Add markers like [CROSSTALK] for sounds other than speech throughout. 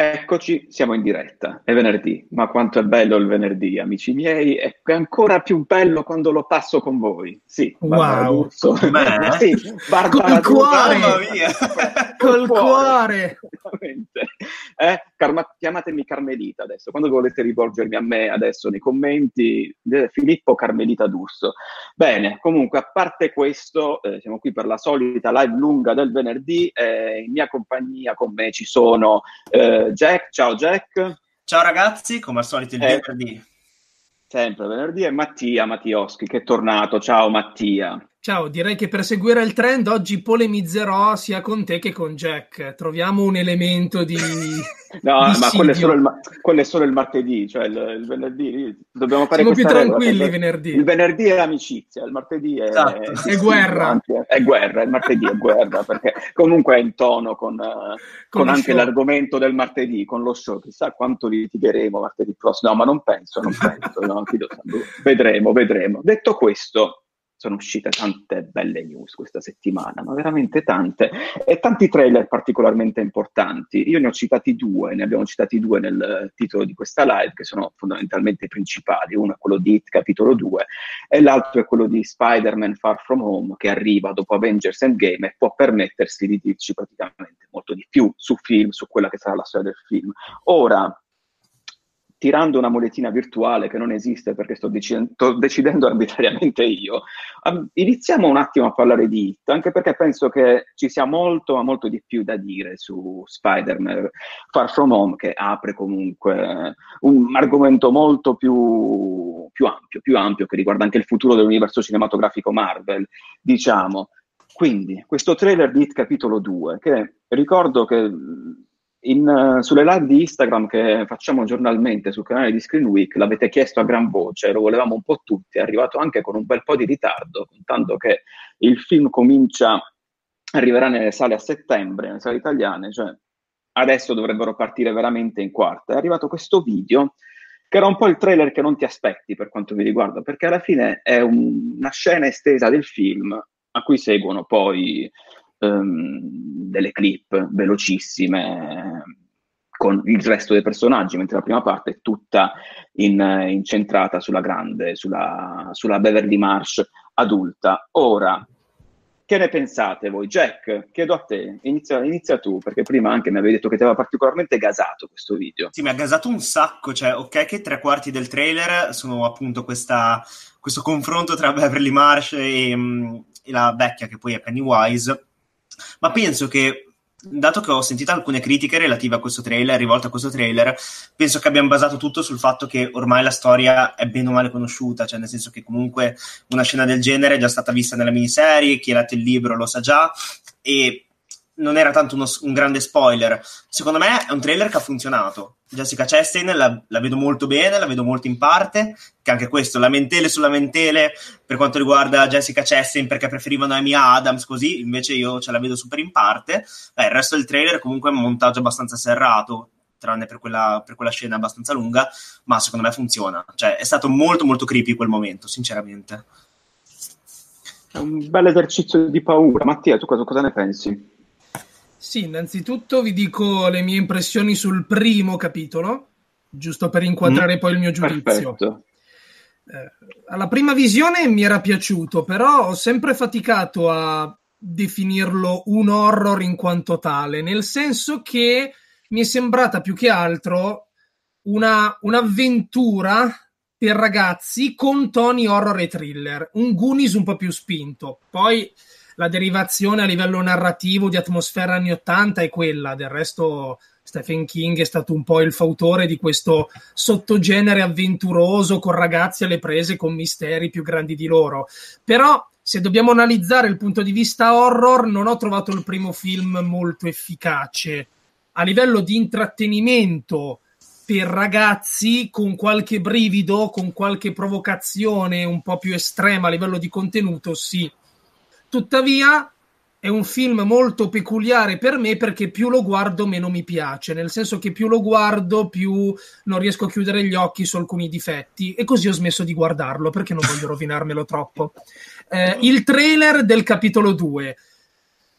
Eccoci, siamo in diretta. È venerdì, ma quanto è bello il venerdì, amici miei. È ancora più bello quando lo passo con voi. Sì, wow. sì, Col cuore, col cuore. Eh, Carma- chiamatemi Carmelita adesso. Quando volete rivolgermi a me adesso nei commenti, eh, Filippo Carmelita D'Urso. Bene, comunque, a parte questo, eh, siamo qui per la solita live lunga del venerdì. Eh, in mia compagnia con me ci sono eh, Jack. Ciao Jack. Ciao ragazzi, come al solito il Eh, venerdì. Sempre venerdì e Mattia Mattioschi che è tornato. Ciao Mattia. Ciao, direi che per seguire il trend oggi polemizzerò sia con te che con Jack. Troviamo un elemento di. [LAUGHS] No, di ma quello è, il, ma- quello è solo il martedì, cioè il, il venerdì dobbiamo fare Siamo più regola, tranquilli perché venerdì. Il venerdì è amicizia, il martedì è, Esatto. È guerra. anzi, è, è guerra, il martedì è guerra, perché comunque è in tono con, eh, con lo anche show. l'argomento del martedì, con lo show, chissà quanto litigheremo martedì prossimo, no, ma non penso, non penso, no, vedremo, vedremo. Detto questo, sono uscite tante belle news questa settimana, ma veramente tante, e tanti trailer particolarmente importanti. Io ne ho citati due, ne abbiamo citati due nel titolo di questa live, che sono fondamentalmente i principali. Uno è quello di It, capitolo 2, e l'altro è quello di Spider-Man Far From Home, che arriva dopo Avengers Endgame e può permettersi di dirci praticamente molto di più su film, su quella che sarà la storia del film. Ora, tirando una moletina virtuale che non esiste perché sto, deciden- sto decidendo [LAUGHS] arbitrariamente io, am- iniziamo un attimo a parlare di It, anche perché penso che ci sia molto, ma molto di più da dire su Spider-Man Far From Home, che apre comunque un argomento molto più, più ampio, più ampio, che riguarda anche il futuro dell'universo cinematografico Marvel, diciamo. Quindi, questo trailer di It capitolo 2, che ricordo che in, eh, sulle live di Instagram che facciamo giornalmente sul canale di Screen Week l'avete chiesto a gran voce, lo volevamo un po' tutti, è arrivato anche con un bel po' di ritardo, contando che il film comincia, arriverà nelle sale a settembre, nelle sale italiane, cioè adesso dovrebbero partire veramente in quarta. È arrivato questo video che era un po' il trailer che non ti aspetti per quanto mi riguarda, perché alla fine è un- una scena estesa del film a cui seguono poi ehm, delle clip velocissime con il resto dei personaggi, mentre la prima parte è tutta in- incentrata sulla grande, sulla, sulla Beverly Marsh adulta. Ora, che ne pensate voi? Jack, chiedo a te, inizia, inizia tu, perché prima anche mi avevi detto che ti aveva particolarmente gasato questo video. Sì, mi ha gasato un sacco, cioè, ok che tre quarti del trailer sono appunto questa, questo confronto tra Beverly Marsh e, mm, e la vecchia, che poi è Pennywise, ma penso che, dato che ho sentito alcune critiche relative a questo trailer, rivolte a questo trailer, penso che abbiamo basato tutto sul fatto che ormai la storia è bene o male conosciuta, cioè nel senso che comunque una scena del genere è già stata vista nella miniserie, chi ha letto il libro lo sa già, e non era tanto uno- un grande spoiler. Secondo me è un trailer che ha funzionato. Jessica Chastain la, la vedo molto bene, la vedo molto in parte, che anche questo, lamentele su lamentele per quanto riguarda Jessica Chastain perché preferivano Amy Adams così, invece io ce la vedo super in parte. Beh, il resto del trailer comunque è un montaggio abbastanza serrato, tranne per quella, per quella scena abbastanza lunga, ma secondo me funziona. Cioè, è stato molto molto creepy quel momento, sinceramente. È un bel esercizio di paura. Mattia, tu cosa, cosa ne pensi? Sì, innanzitutto vi dico le mie impressioni sul primo capitolo, giusto per inquadrare poi il mio giudizio. Eh, alla prima visione mi era piaciuto, però ho sempre faticato a definirlo un horror in quanto tale, nel senso che mi è sembrata più che altro una, un'avventura per ragazzi con toni horror e thriller, un Goonies un po' più spinto. Poi la derivazione a livello narrativo di atmosfera anni 80 è quella, del resto Stephen King è stato un po' il fautore di questo sottogenere avventuroso con ragazzi alle prese con misteri più grandi di loro. Però se dobbiamo analizzare il punto di vista horror, non ho trovato il primo film molto efficace. A livello di intrattenimento per ragazzi, con qualche brivido, con qualche provocazione un po' più estrema a livello di contenuto, sì. Tuttavia, è un film molto peculiare per me perché più lo guardo meno mi piace, nel senso che più lo guardo più non riesco a chiudere gli occhi su alcuni difetti. E così ho smesso di guardarlo perché non voglio [LAUGHS] rovinarmelo troppo. Eh, il trailer del capitolo 2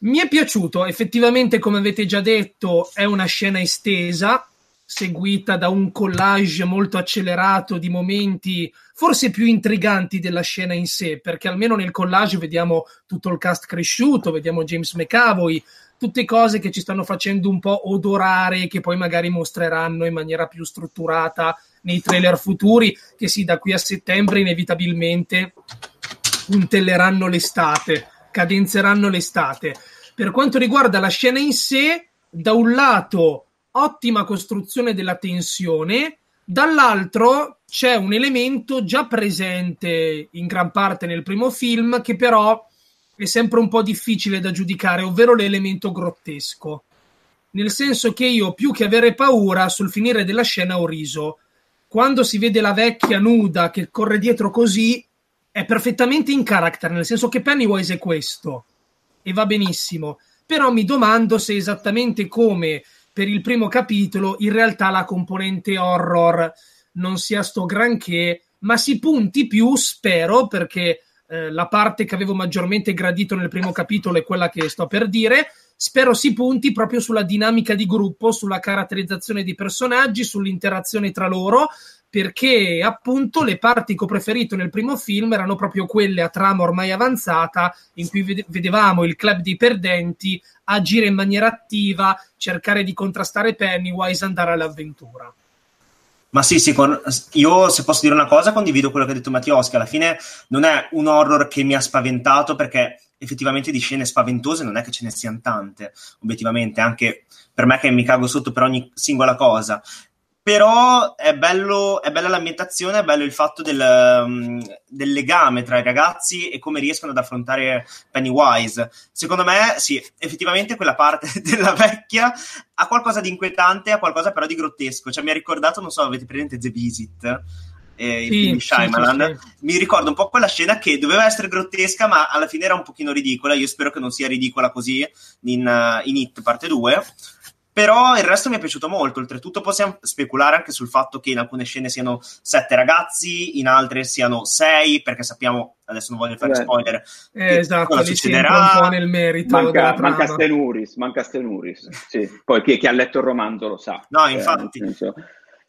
mi è piaciuto, effettivamente come avete già detto è una scena estesa, seguita da un collage molto accelerato di momenti forse più intriganti della scena in sé, perché almeno nel collage vediamo tutto il cast cresciuto, vediamo James McAvoy, tutte cose che ci stanno facendo un po' odorare, che poi magari mostreranno in maniera più strutturata nei trailer futuri, che sì, da qui a settembre inevitabilmente puntelleranno l'estate, cadenzeranno l'estate. Per quanto riguarda la scena in sé, da un lato ottima costruzione della tensione, dall'altro c'è un elemento già presente in gran parte nel primo film che però è sempre un po' difficile da giudicare, ovvero l'elemento grottesco. Nel senso che io, più che avere paura, sul finire della scena ho riso. Quando si vede la vecchia nuda che corre dietro così, è perfettamente in character, nel senso che Pennywise è questo. E va benissimo. Però mi domando se esattamente come per il primo capitolo in realtà la componente horror non sia sto granché, ma si punti più, spero, perché eh, la parte che avevo maggiormente gradito nel primo capitolo è quella che sto per dire. Spero si punti proprio sulla dinamica di gruppo, sulla caratterizzazione dei personaggi, sull'interazione tra loro, perché appunto le parti che ho preferito nel primo film erano proprio quelle a trama ormai avanzata, in cui vedevamo il club dei perdenti agire in maniera attiva, cercare di contrastare Pennywise, andare all'avventura. Ma sì, sì, io se posso dire una cosa, condivido quello che ha detto Mattioschi. Alla fine non è un horror che mi ha spaventato perché effettivamente di scene spaventose non è che ce ne siano tante, obiettivamente, anche per me che mi cago sotto per ogni singola cosa però è, bello, è bella l'ambientazione, è bello il fatto del, um, del, legame tra i ragazzi e come riescono ad affrontare Pennywise. Secondo me, sì, effettivamente quella parte [LAUGHS] della vecchia ha qualcosa di inquietante, ha qualcosa però di grottesco. Cioè, mi ha ricordato, non so, avete presente The Visit? Eh, il film di Shyamalan, sì, sì, sì. mi ricordo un po' quella scena che doveva essere grottesca, ma alla fine era un pochino ridicola. Io spero che non sia ridicola così in, uh, in It parte 2 però il resto mi è piaciuto molto. Oltretutto, possiamo speculare anche sul fatto che in alcune scene siano sette ragazzi, in altre siano sei, perché sappiamo, adesso non voglio fare Beh, spoiler, eh, esatto, cosa succederà. Un po' nel merito. Manca, manca Stenuris, manca Stenuris. Sì. Poi chi, chi, ha letto il romanzo lo sa. No, eh, infatti. Eh,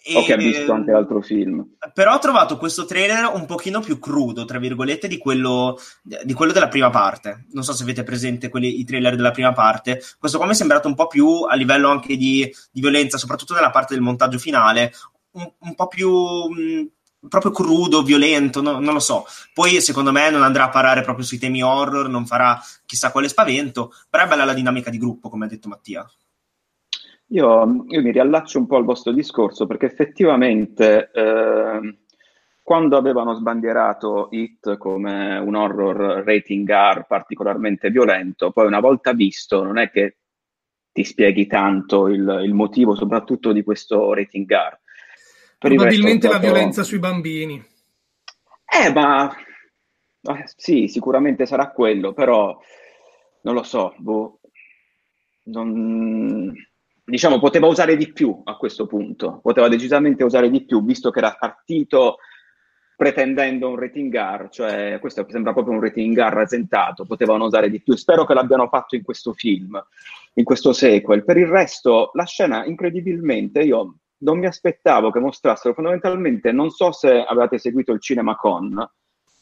e, o che ha visto anche l'altro film. Però ho trovato questo trailer un pochino più crudo, tra virgolette, di quello, di quello della prima parte. Non so se avete presente quelli, i trailer della prima parte. Questo qua mi è sembrato un po' più a livello anche di, di violenza, soprattutto nella parte del montaggio finale, un, un po' più... Mh, proprio crudo, violento, no, non lo so. Poi secondo me non andrà a parare proprio sui temi horror, non farà chissà quale spavento, però è bella la dinamica di gruppo, come ha detto Mattia. Io, io, mi riallaccio un po' al vostro discorso perché effettivamente eh, quando avevano sbandierato It come un horror rating R particolarmente violento, poi una volta visto non è che ti spieghi tanto il, il motivo soprattutto di questo rating R. Per Probabilmente la violenza sui bambini. Eh, ma sì, sicuramente sarà quello, però non lo so, boh, non diciamo, poteva usare di più a questo punto, poteva decisamente usare di più, visto che era partito pretendendo un rating R, cioè questo sembra proprio un rating R rasentato, potevano usare di più. Spero che l'abbiano fatto in questo film, in questo sequel. Per il resto, la scena, incredibilmente, io non mi aspettavo che mostrassero fondamentalmente, non so se avevate seguito il CinemaCon,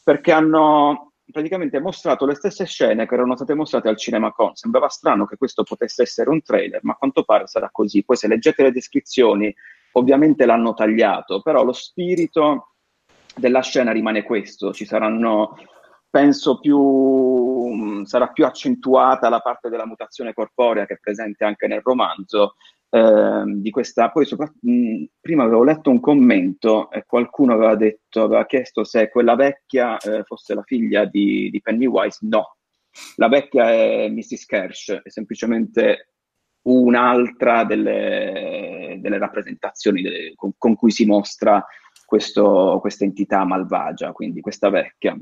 perché hanno praticamente mostrato le stesse scene che erano state mostrate al CinemaCon. Sembrava strano che questo potesse essere un trailer, ma a quanto pare sarà così. Poi se leggete le descrizioni, ovviamente l'hanno tagliato, però lo spirito della scena rimane questo. Ci saranno, penso, più sarà più accentuata la parte della mutazione corporea che è presente anche nel romanzo eh, di questa. Poi, mh, prima avevo letto un commento e qualcuno aveva detto, aveva chiesto se quella vecchia eh, fosse la figlia di, di, Pennywise. No, la vecchia è Mrs. Kersh, è semplicemente un'altra delle, delle rappresentazioni delle, con, con, cui si mostra questa entità malvagia, quindi questa vecchia.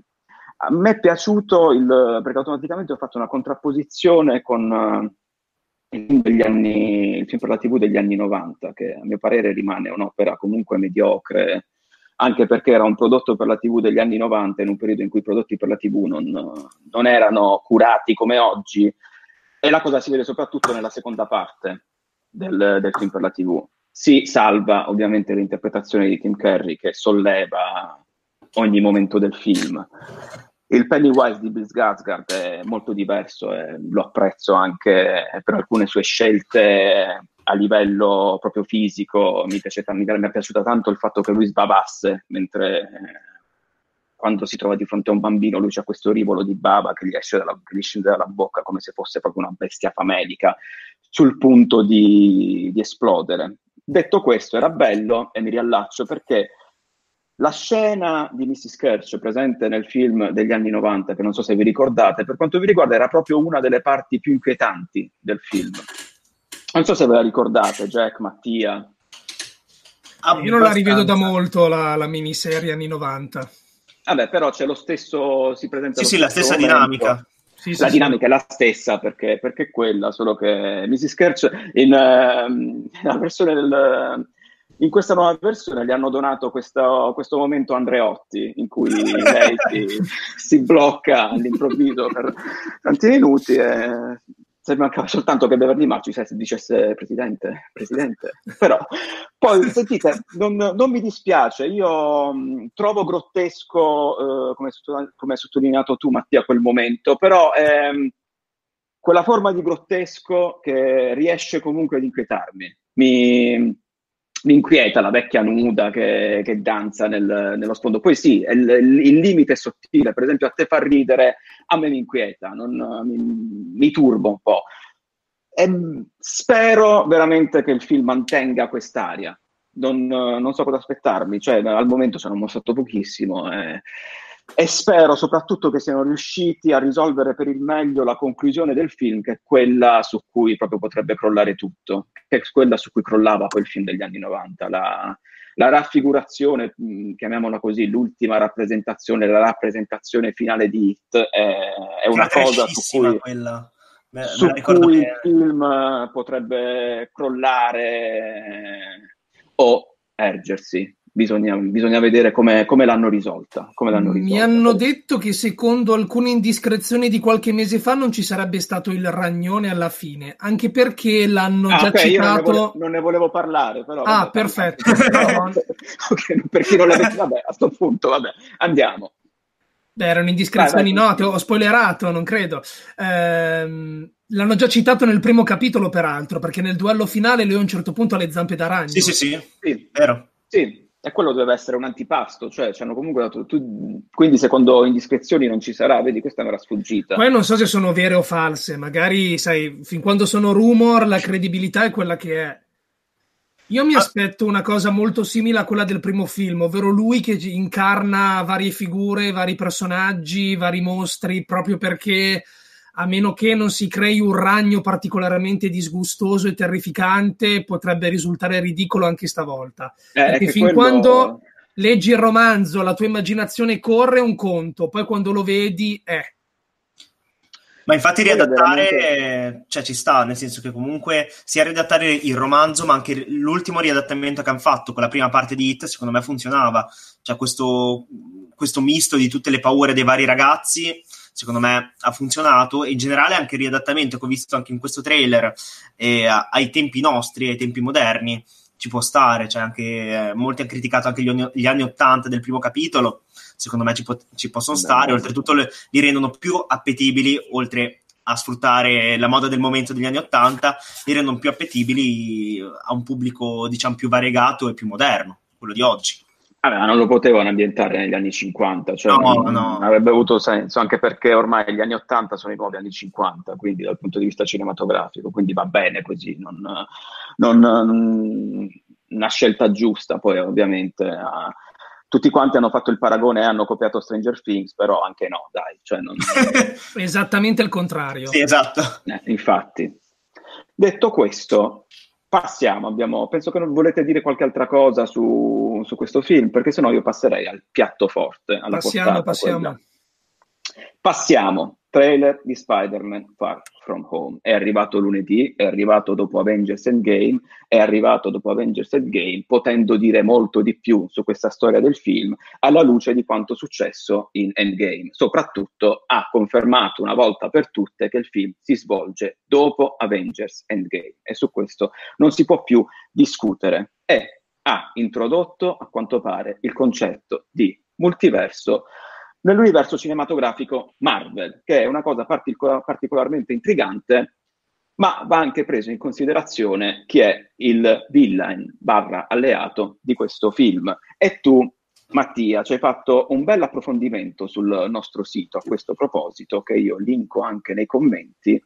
A me è piaciuto il, perché automaticamente ho fatto una contrapposizione con uh, il, film degli anni, il film per la TV degli anni 90, che a mio parere rimane un'opera comunque mediocre, anche perché era un prodotto per la TV degli anni 90, in un periodo in cui i prodotti per la TV non, non erano curati come oggi, e la cosa si vede soprattutto nella seconda parte del, del film per la TV. Si salva ovviamente l'interpretazione di Tim Curry che solleva ogni momento del film. Il Pennywise di Bill Skarsgård è molto diverso e lo apprezzo anche per alcune sue scelte a livello proprio fisico. Mi, piace, mi, mi è piaciuto tanto il fatto che lui sbavasse mentre quando si trova di fronte a un bambino lui c'ha questo rivolo di bava che gli esce dalla, gli scende dalla bocca come se fosse proprio una bestia famelica sul punto di, di esplodere. Detto questo, era bello e mi riallaccio perché la scena di Mrs. Kerch presente nel film degli anni 90, che non so se vi ricordate, per quanto vi riguarda era proprio una delle parti più inquietanti del film. Non so se ve la ricordate, Jack, Mattia. Ah, io non la rivedo da molto la, la miniserie anni 90. Vabbè, però c'è lo stesso, si presenta... Sì, sì, la stessa momento. dinamica. Sì, la sì, dinamica sì. è la stessa perché, perché è quella, solo che Mrs. Kerch in, uh, nella versione del in questa nuova versione gli hanno donato questo, questo momento Andreotti in cui lei [LAUGHS] si, si, blocca all'improvviso per tanti minuti e se mancava soltanto che Beverly Marci se dicesse presidente, presidente. Però poi sentite, non, non mi dispiace, io mh, trovo grottesco, eh, come, come, hai sottolineato tu Mattia, quel momento, però ehm, quella forma di grottesco che riesce comunque ad inquietarmi. Mi, mi inquieta la vecchia nuda che, che danza nel, nello sfondo. Poi sì, il, il, limite è sottile, per esempio a te fa ridere, a me mi inquieta, non, mi, mi turba un po'. E spero veramente che il film mantenga quest'aria. Non, non so cosa aspettarmi, cioè al momento sono mostrato pochissimo. Eh e spero soprattutto che siano riusciti a risolvere per il meglio la conclusione del film, che è quella su cui proprio potrebbe crollare tutto, che è quella su cui crollava quel film degli anni 90, la, la raffigurazione, chiamiamola così, l'ultima rappresentazione, la rappresentazione finale di Hit, è, è una cosa su cui... Quella. Me, su me cui che... il film potrebbe crollare o ergersi bisogna, bisogna vedere come, come, l'hanno risolta, come l'hanno risolta. Mi hanno detto che secondo alcune indiscrezioni di qualche mese fa non ci sarebbe stato il ragnone alla fine, anche perché l'hanno ah, già okay, citato... Non ne, volevo, non ne, volevo, parlare, però... Ah, vabbè, perfetto. [LAUGHS] okay, per chi non l'ha detto, vabbè, a questo punto, vabbè, andiamo. Beh, erano indiscrezioni vai, vai. note, ho spoilerato, non credo. Ehm, l'hanno già citato nel primo capitolo, peraltro, perché nel duello finale lui a un certo punto ha le zampe da ragno. Sì, sì, sì, sì. vero. Sì, e quello deve essere un antipasto, cioè ci hanno comunque dato. Tu, quindi, secondo indiscrezioni non ci sarà, vedi, questa mi era sfuggita. Poi non so se sono vere o false, magari, sai, fin quando sono rumor, la credibilità è quella che è. Io mi ah. aspetto una cosa molto simile a quella del primo film, ovvero lui che incarna varie figure, vari personaggi, vari mostri, proprio perché a meno che non si crei un ragno particolarmente disgustoso e terrificante, potrebbe risultare ridicolo anche stavolta. Eh, Perché fin quello... quando leggi il romanzo, la tua immaginazione corre un conto, poi quando lo vedi, eh. Ma infatti riadattare, veramente... cioè ci sta, nel senso che comunque sia riadattare il romanzo, ma anche l'ultimo riadattamento che hanno fatto con la prima parte di Hit, secondo me funzionava. Cioè questo, questo misto di tutte le paure dei vari ragazzi secondo me ha funzionato e in generale anche il riadattamento che ho visto anche in questo trailer eh, ai tempi nostri, ai tempi moderni, ci può stare, cioè anche, eh, molti hanno criticato anche gli, gli, anni 80 del primo capitolo, secondo me ci, po- ci possono stare, oltretutto le, li rendono più appetibili, oltre a sfruttare la moda del momento degli anni 80, li rendono più appetibili a un pubblico diciamo più variegato e più moderno, quello di oggi. Vabbè, non lo potevano ambientare negli anni 50, cioè No, non, no. avrebbe avuto senso, anche perché ormai gli anni 80 sono i nuovi anni 50, quindi dal punto di vista cinematografico, quindi va bene così, non, non- non- una scelta giusta, poi ovviamente ah, tutti quanti hanno fatto il paragone e hanno copiato Stranger Things, però anche no, dai, cioè non, [LAUGHS] Esattamente il contrario. sì, esatto. eh, infatti. Detto questo, passiamo. Abbiamo, penso che non volete dire qualche altra cosa su, su questo film, perché sennò io passerei al piatto forte. Passiamo, portata, passiamo. quella. Passiamo. Trailer di Spider-Man Far From Home. È arrivato lunedì, è arrivato dopo Avengers Endgame, è arrivato dopo Avengers Endgame, potendo dire molto di più su questa storia del film, alla luce di quanto successo in Endgame. Soprattutto ha confermato una volta per tutte che il film si svolge dopo Avengers Endgame e su questo non si può più discutere. E ha introdotto, a quanto pare, il concetto di multiverso nell'universo cinematografico Marvel, che è una cosa partico- particolarmente intrigante, ma va anche preso in considerazione chi è il villain barra alleato di questo film. E tu, Mattia, ci hai fatto un bel approfondimento sul nostro sito a questo proposito, che io linko anche nei commenti.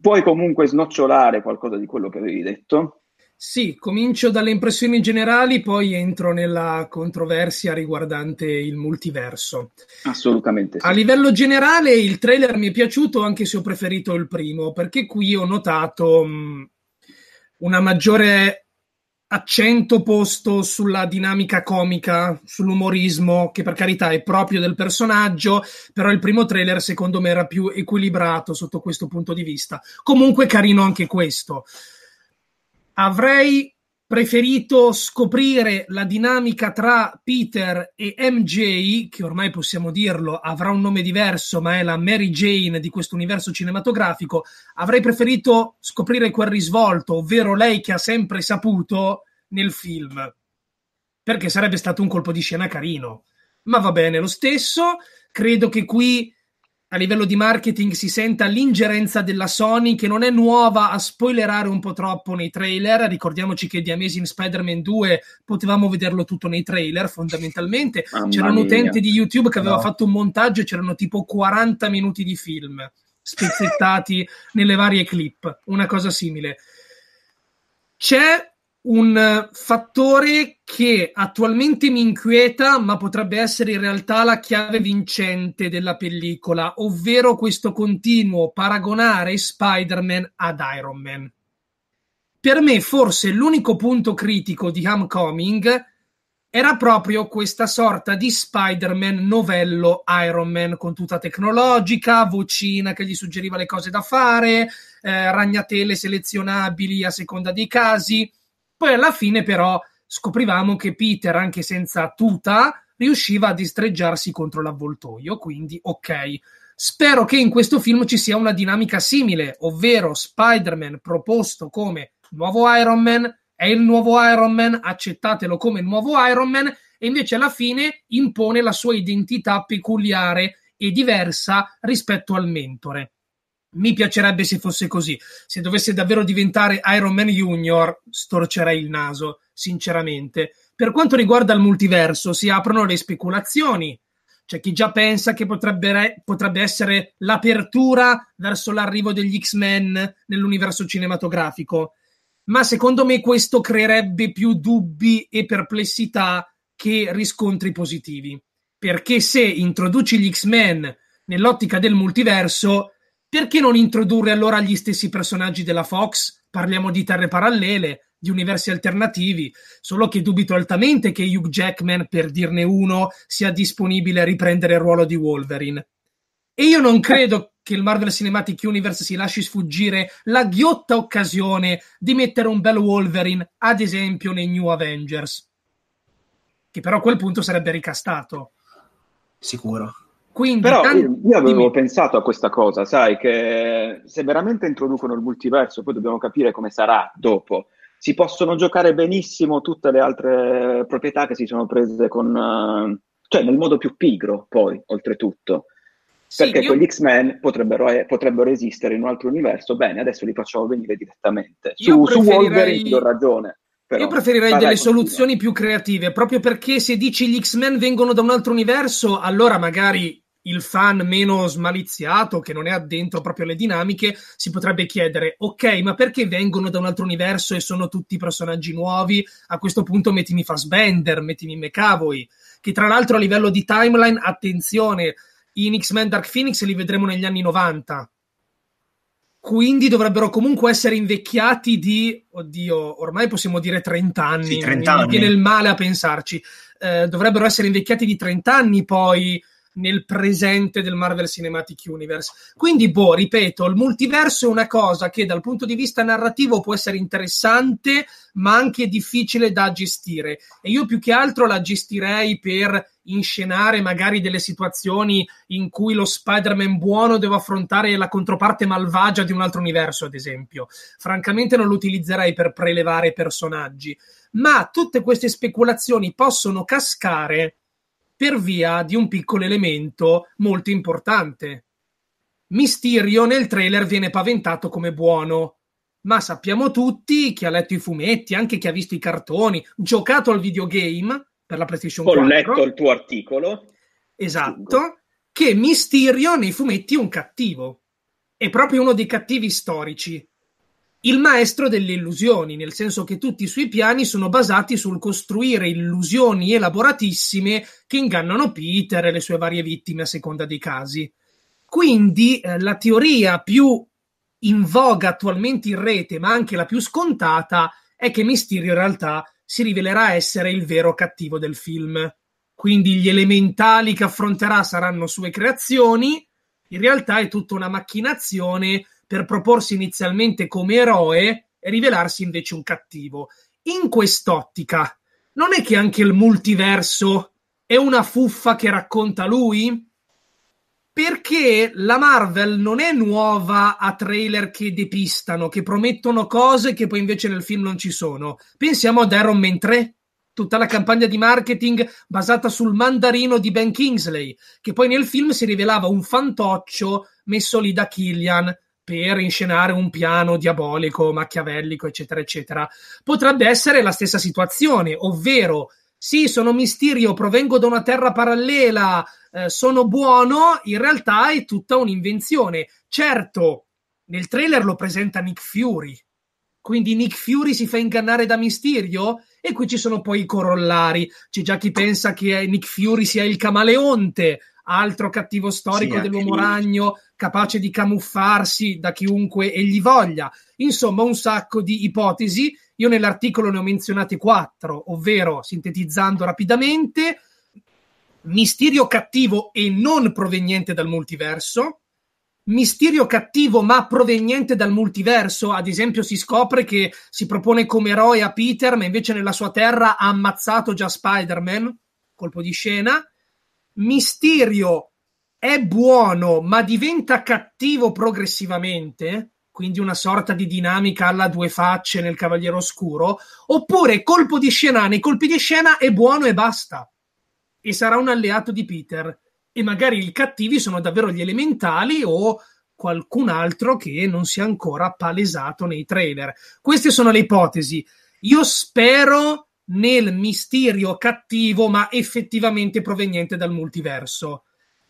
Puoi comunque snocciolare qualcosa di quello che avevi detto? Sì, comincio dalle impressioni generali, poi entro nella controversia riguardante il multiverso. Assolutamente sì. A livello generale il trailer mi è piaciuto anche se ho preferito il primo, perché qui ho notato mh, una maggiore accento posto sulla dinamica comica, sull'umorismo, che per carità è proprio del personaggio, però il primo trailer secondo me era più equilibrato sotto questo punto di vista. Comunque carino anche questo. Avrei preferito scoprire la dinamica tra Peter e MJ, che ormai possiamo dirlo, avrà un nome diverso, ma è la Mary Jane di questo universo cinematografico. Avrei preferito scoprire quel risvolto, ovvero lei che ha sempre saputo nel film, perché sarebbe stato un colpo di scena carino. Ma va bene lo stesso. Credo che qui a livello di marketing si senta l'ingerenza della Sony che non è nuova a spoilerare un po' troppo nei trailer. Ricordiamoci che di Amazing Spider-Man 2 potevamo vederlo tutto nei trailer fondamentalmente. Mamma C'era un utente di YouTube che aveva No. fatto un montaggio e c'erano tipo 40 minuti di film spezzettati [LAUGHS] nelle varie clip, una cosa simile. C'è un fattore che attualmente mi inquieta, ma potrebbe essere in realtà la chiave vincente della pellicola, ovvero questo continuo paragonare Spider-Man ad Iron Man. Per me, forse l'unico punto critico di Homecoming era proprio questa sorta di Spider-Man novello Iron Man con tutta tecnologica, vocina che gli suggeriva le cose da fare, eh, ragnatele selezionabili a seconda dei casi. Poi alla fine, però, scoprivamo che Peter, anche senza tuta, riusciva a distreggiarsi contro l'avvoltoio. Quindi, ok. Spero che in questo film ci sia una dinamica simile, ovvero Spider-Man proposto come nuovo Iron Man, è il nuovo Iron Man, accettatelo come nuovo Iron Man, e invece alla fine impone la sua identità peculiare e diversa rispetto al mentore. Mi piacerebbe se fosse così. Se dovesse davvero diventare Iron Man Junior, storcerei il naso, sinceramente. Per quanto riguarda il multiverso, si aprono le speculazioni. C'è chi già pensa che potrebbe, re- potrebbe essere l'apertura verso l'arrivo degli X-Men nell'universo cinematografico. Ma secondo me questo creerebbe più dubbi e perplessità che riscontri positivi. Perché se introduci gli X-Men nell'ottica del multiverso, perché non introdurre allora gli stessi personaggi della Fox? Parliamo di terre parallele, di universi alternativi, solo che dubito altamente che Hugh Jackman, per dirne uno, sia disponibile a riprendere il ruolo di Wolverine. E io non credo che il Marvel Cinematic Universe si lasci sfuggire la ghiotta occasione di mettere un bel Wolverine, ad esempio, nei New Avengers. Che però a quel punto sarebbe ricastato. Sicuro. Quindi, Però tan- io, avevo pensato a questa cosa, sai, che se veramente introducono il multiverso, poi dobbiamo capire come sarà dopo. Si possono giocare benissimo tutte le altre proprietà che si sono prese con, eh, cioè nel modo più pigro, poi, oltretutto. Sì, Perché io- quegli X-Men potrebbero, potrebbero esistere in un altro universo. Bene, adesso li facciamo venire direttamente. Su, su preferirei- Wolverine ti do ragione. Però, Io preferirei delle vai, soluzioni più creative, proprio perché se dici gli X-Men vengono da un altro universo, allora magari il fan meno smaliziato, che non è addentro proprio alle dinamiche, si potrebbe chiedere: ok, ma perché vengono da un altro universo e sono tutti personaggi nuovi? A questo punto mettimi Fassbender, mettimi McAvoy, che tra l'altro a livello di timeline, attenzione, in X-Men Dark Phoenix li vedremo negli anni 90. Quindi dovrebbero comunque essere invecchiati di, oddio, ormai possiamo dire 30 anni. Sì, 30 mi, mi anni. viene il male a pensarci. Eh, dovrebbero essere invecchiati di 30 anni poi nel presente del Marvel Cinematic Universe. Quindi, boh, ripeto, il multiverso è una cosa che dal punto di vista narrativo può essere interessante, ma anche difficile da gestire. E io più che altro la gestirei per inscenare magari delle situazioni in cui lo Spider-Man buono deve affrontare la controparte malvagia di un altro universo, ad esempio. Francamente non lo utilizzerei per prelevare personaggi, ma tutte queste speculazioni possono cascare per via di un piccolo elemento molto importante. Mysterio nel trailer viene paventato come buono, ma sappiamo tutti, chi ha letto i fumetti, anche chi ha visto i cartoni, giocato al videogame per la PlayStation Ho 4. letto il tuo articolo. Esatto, che Mysterio nei fumetti è un cattivo. È proprio uno dei cattivi storici. Il maestro delle illusioni, nel senso che tutti i suoi piani sono basati sul costruire illusioni elaboratissime che ingannano Peter e le sue varie vittime a seconda dei casi. Quindi eh, la teoria più in voga attualmente in rete, ma anche la più scontata, è che Mysterio in realtà si rivelerà essere il vero cattivo del film. Quindi gli elementali che affronterà saranno sue creazioni, in realtà è tutta una macchinazione per proporsi inizialmente come eroe e rivelarsi invece un cattivo. In quest'ottica, non è che anche il multiverso è una fuffa che racconta lui? Perché la Marvel non è nuova a trailer che depistano, che promettono cose che poi invece nel film non ci sono. Pensiamo ad Iron Man 3, tutta la campagna di marketing basata sul mandarino di Ben Kingsley, che poi nel film si rivelava un fantoccio messo lì da Killian per inscenare un piano diabolico, machiavellico, eccetera, eccetera. Potrebbe essere la stessa situazione, ovvero sì, sono Mysterio, provengo da una terra parallela, eh, sono buono, in realtà è tutta un'invenzione. Certo, nel trailer lo presenta Nick Fury, quindi Nick Fury si fa ingannare da Mysterio e qui ci sono poi i corollari. C'è già chi pensa che Nick Fury sia il camaleonte, altro cattivo storico Sì, dell'uomo anche lui. ragno, capace di camuffarsi da chiunque egli voglia. Insomma, un sacco di ipotesi. Io nell'articolo ne ho menzionate quattro, ovvero, sintetizzando rapidamente, Mysterio cattivo e non proveniente dal multiverso. Mysterio cattivo ma proveniente dal multiverso, ad esempio si scopre che si propone come eroe a Peter, ma invece nella sua terra ha ammazzato già Spider-Man, colpo di scena. Mysterio è buono ma diventa cattivo progressivamente, quindi una sorta di dinamica alla due facce nel Cavaliere Oscuro, oppure colpo di scena, nei colpi di scena è buono e basta. E sarà un alleato di Peter. E magari i cattivi sono davvero gli elementali o qualcun altro che non si è ancora palesato nei trailer. Queste sono le ipotesi. Io spero nel misterio cattivo, ma effettivamente proveniente dal multiverso.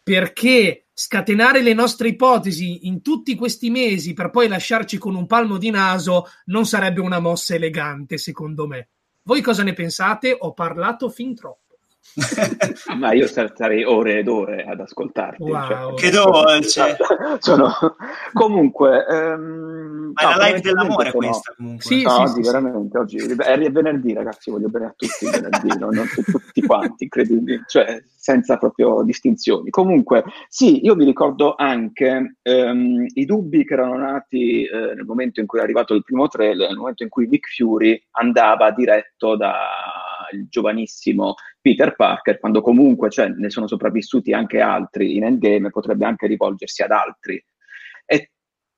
Perché scatenare le nostre ipotesi in tutti questi mesi per poi lasciarci con un palmo di naso non sarebbe una mossa elegante, secondo me. Voi cosa ne pensate? Ho parlato fin troppo. [LAUGHS] Ma io starei ore ed ore ad ascoltarti. Wow. Che dolce. [LAUGHS] Sono... Comunque... ehm, Ma è no, la live dell'amore no. questa comunque. Sì, No, sì, oggi sì, sì. veramente, oggi è venerdì ragazzi, voglio bene a tutti il venerdì, non, non tutti quanti, incredibili, cioè senza proprio distinzioni. Comunque, sì, io mi ricordo anche ehm, i dubbi che erano nati eh, nel momento in cui è arrivato il primo trailer, nel momento in cui Nick Fury andava diretto dal giovanissimo Peter Parker, quando comunque cioè, ne sono sopravvissuti anche altri in Endgame, potrebbe anche rivolgersi ad altri. E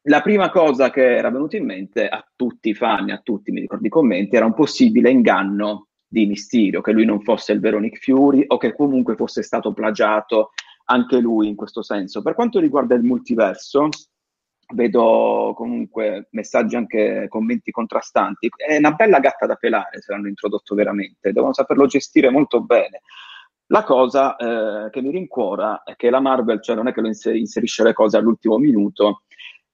la prima cosa che era venuta in mente a tutti i fan, a tutti, mi ricordo i commenti, era un possibile inganno di Mysterio, che lui non fosse il vero Nick Fury o che comunque fosse stato plagiato anche lui in questo senso. Per quanto riguarda il multiverso, vedo comunque messaggi anche commenti contrastanti. È una bella gatta da pelare se l'hanno introdotto veramente, devono saperlo gestire molto bene. La cosa eh, che mi rincuora è che la Marvel, cioè non è che lo inserisce le cose all'ultimo minuto,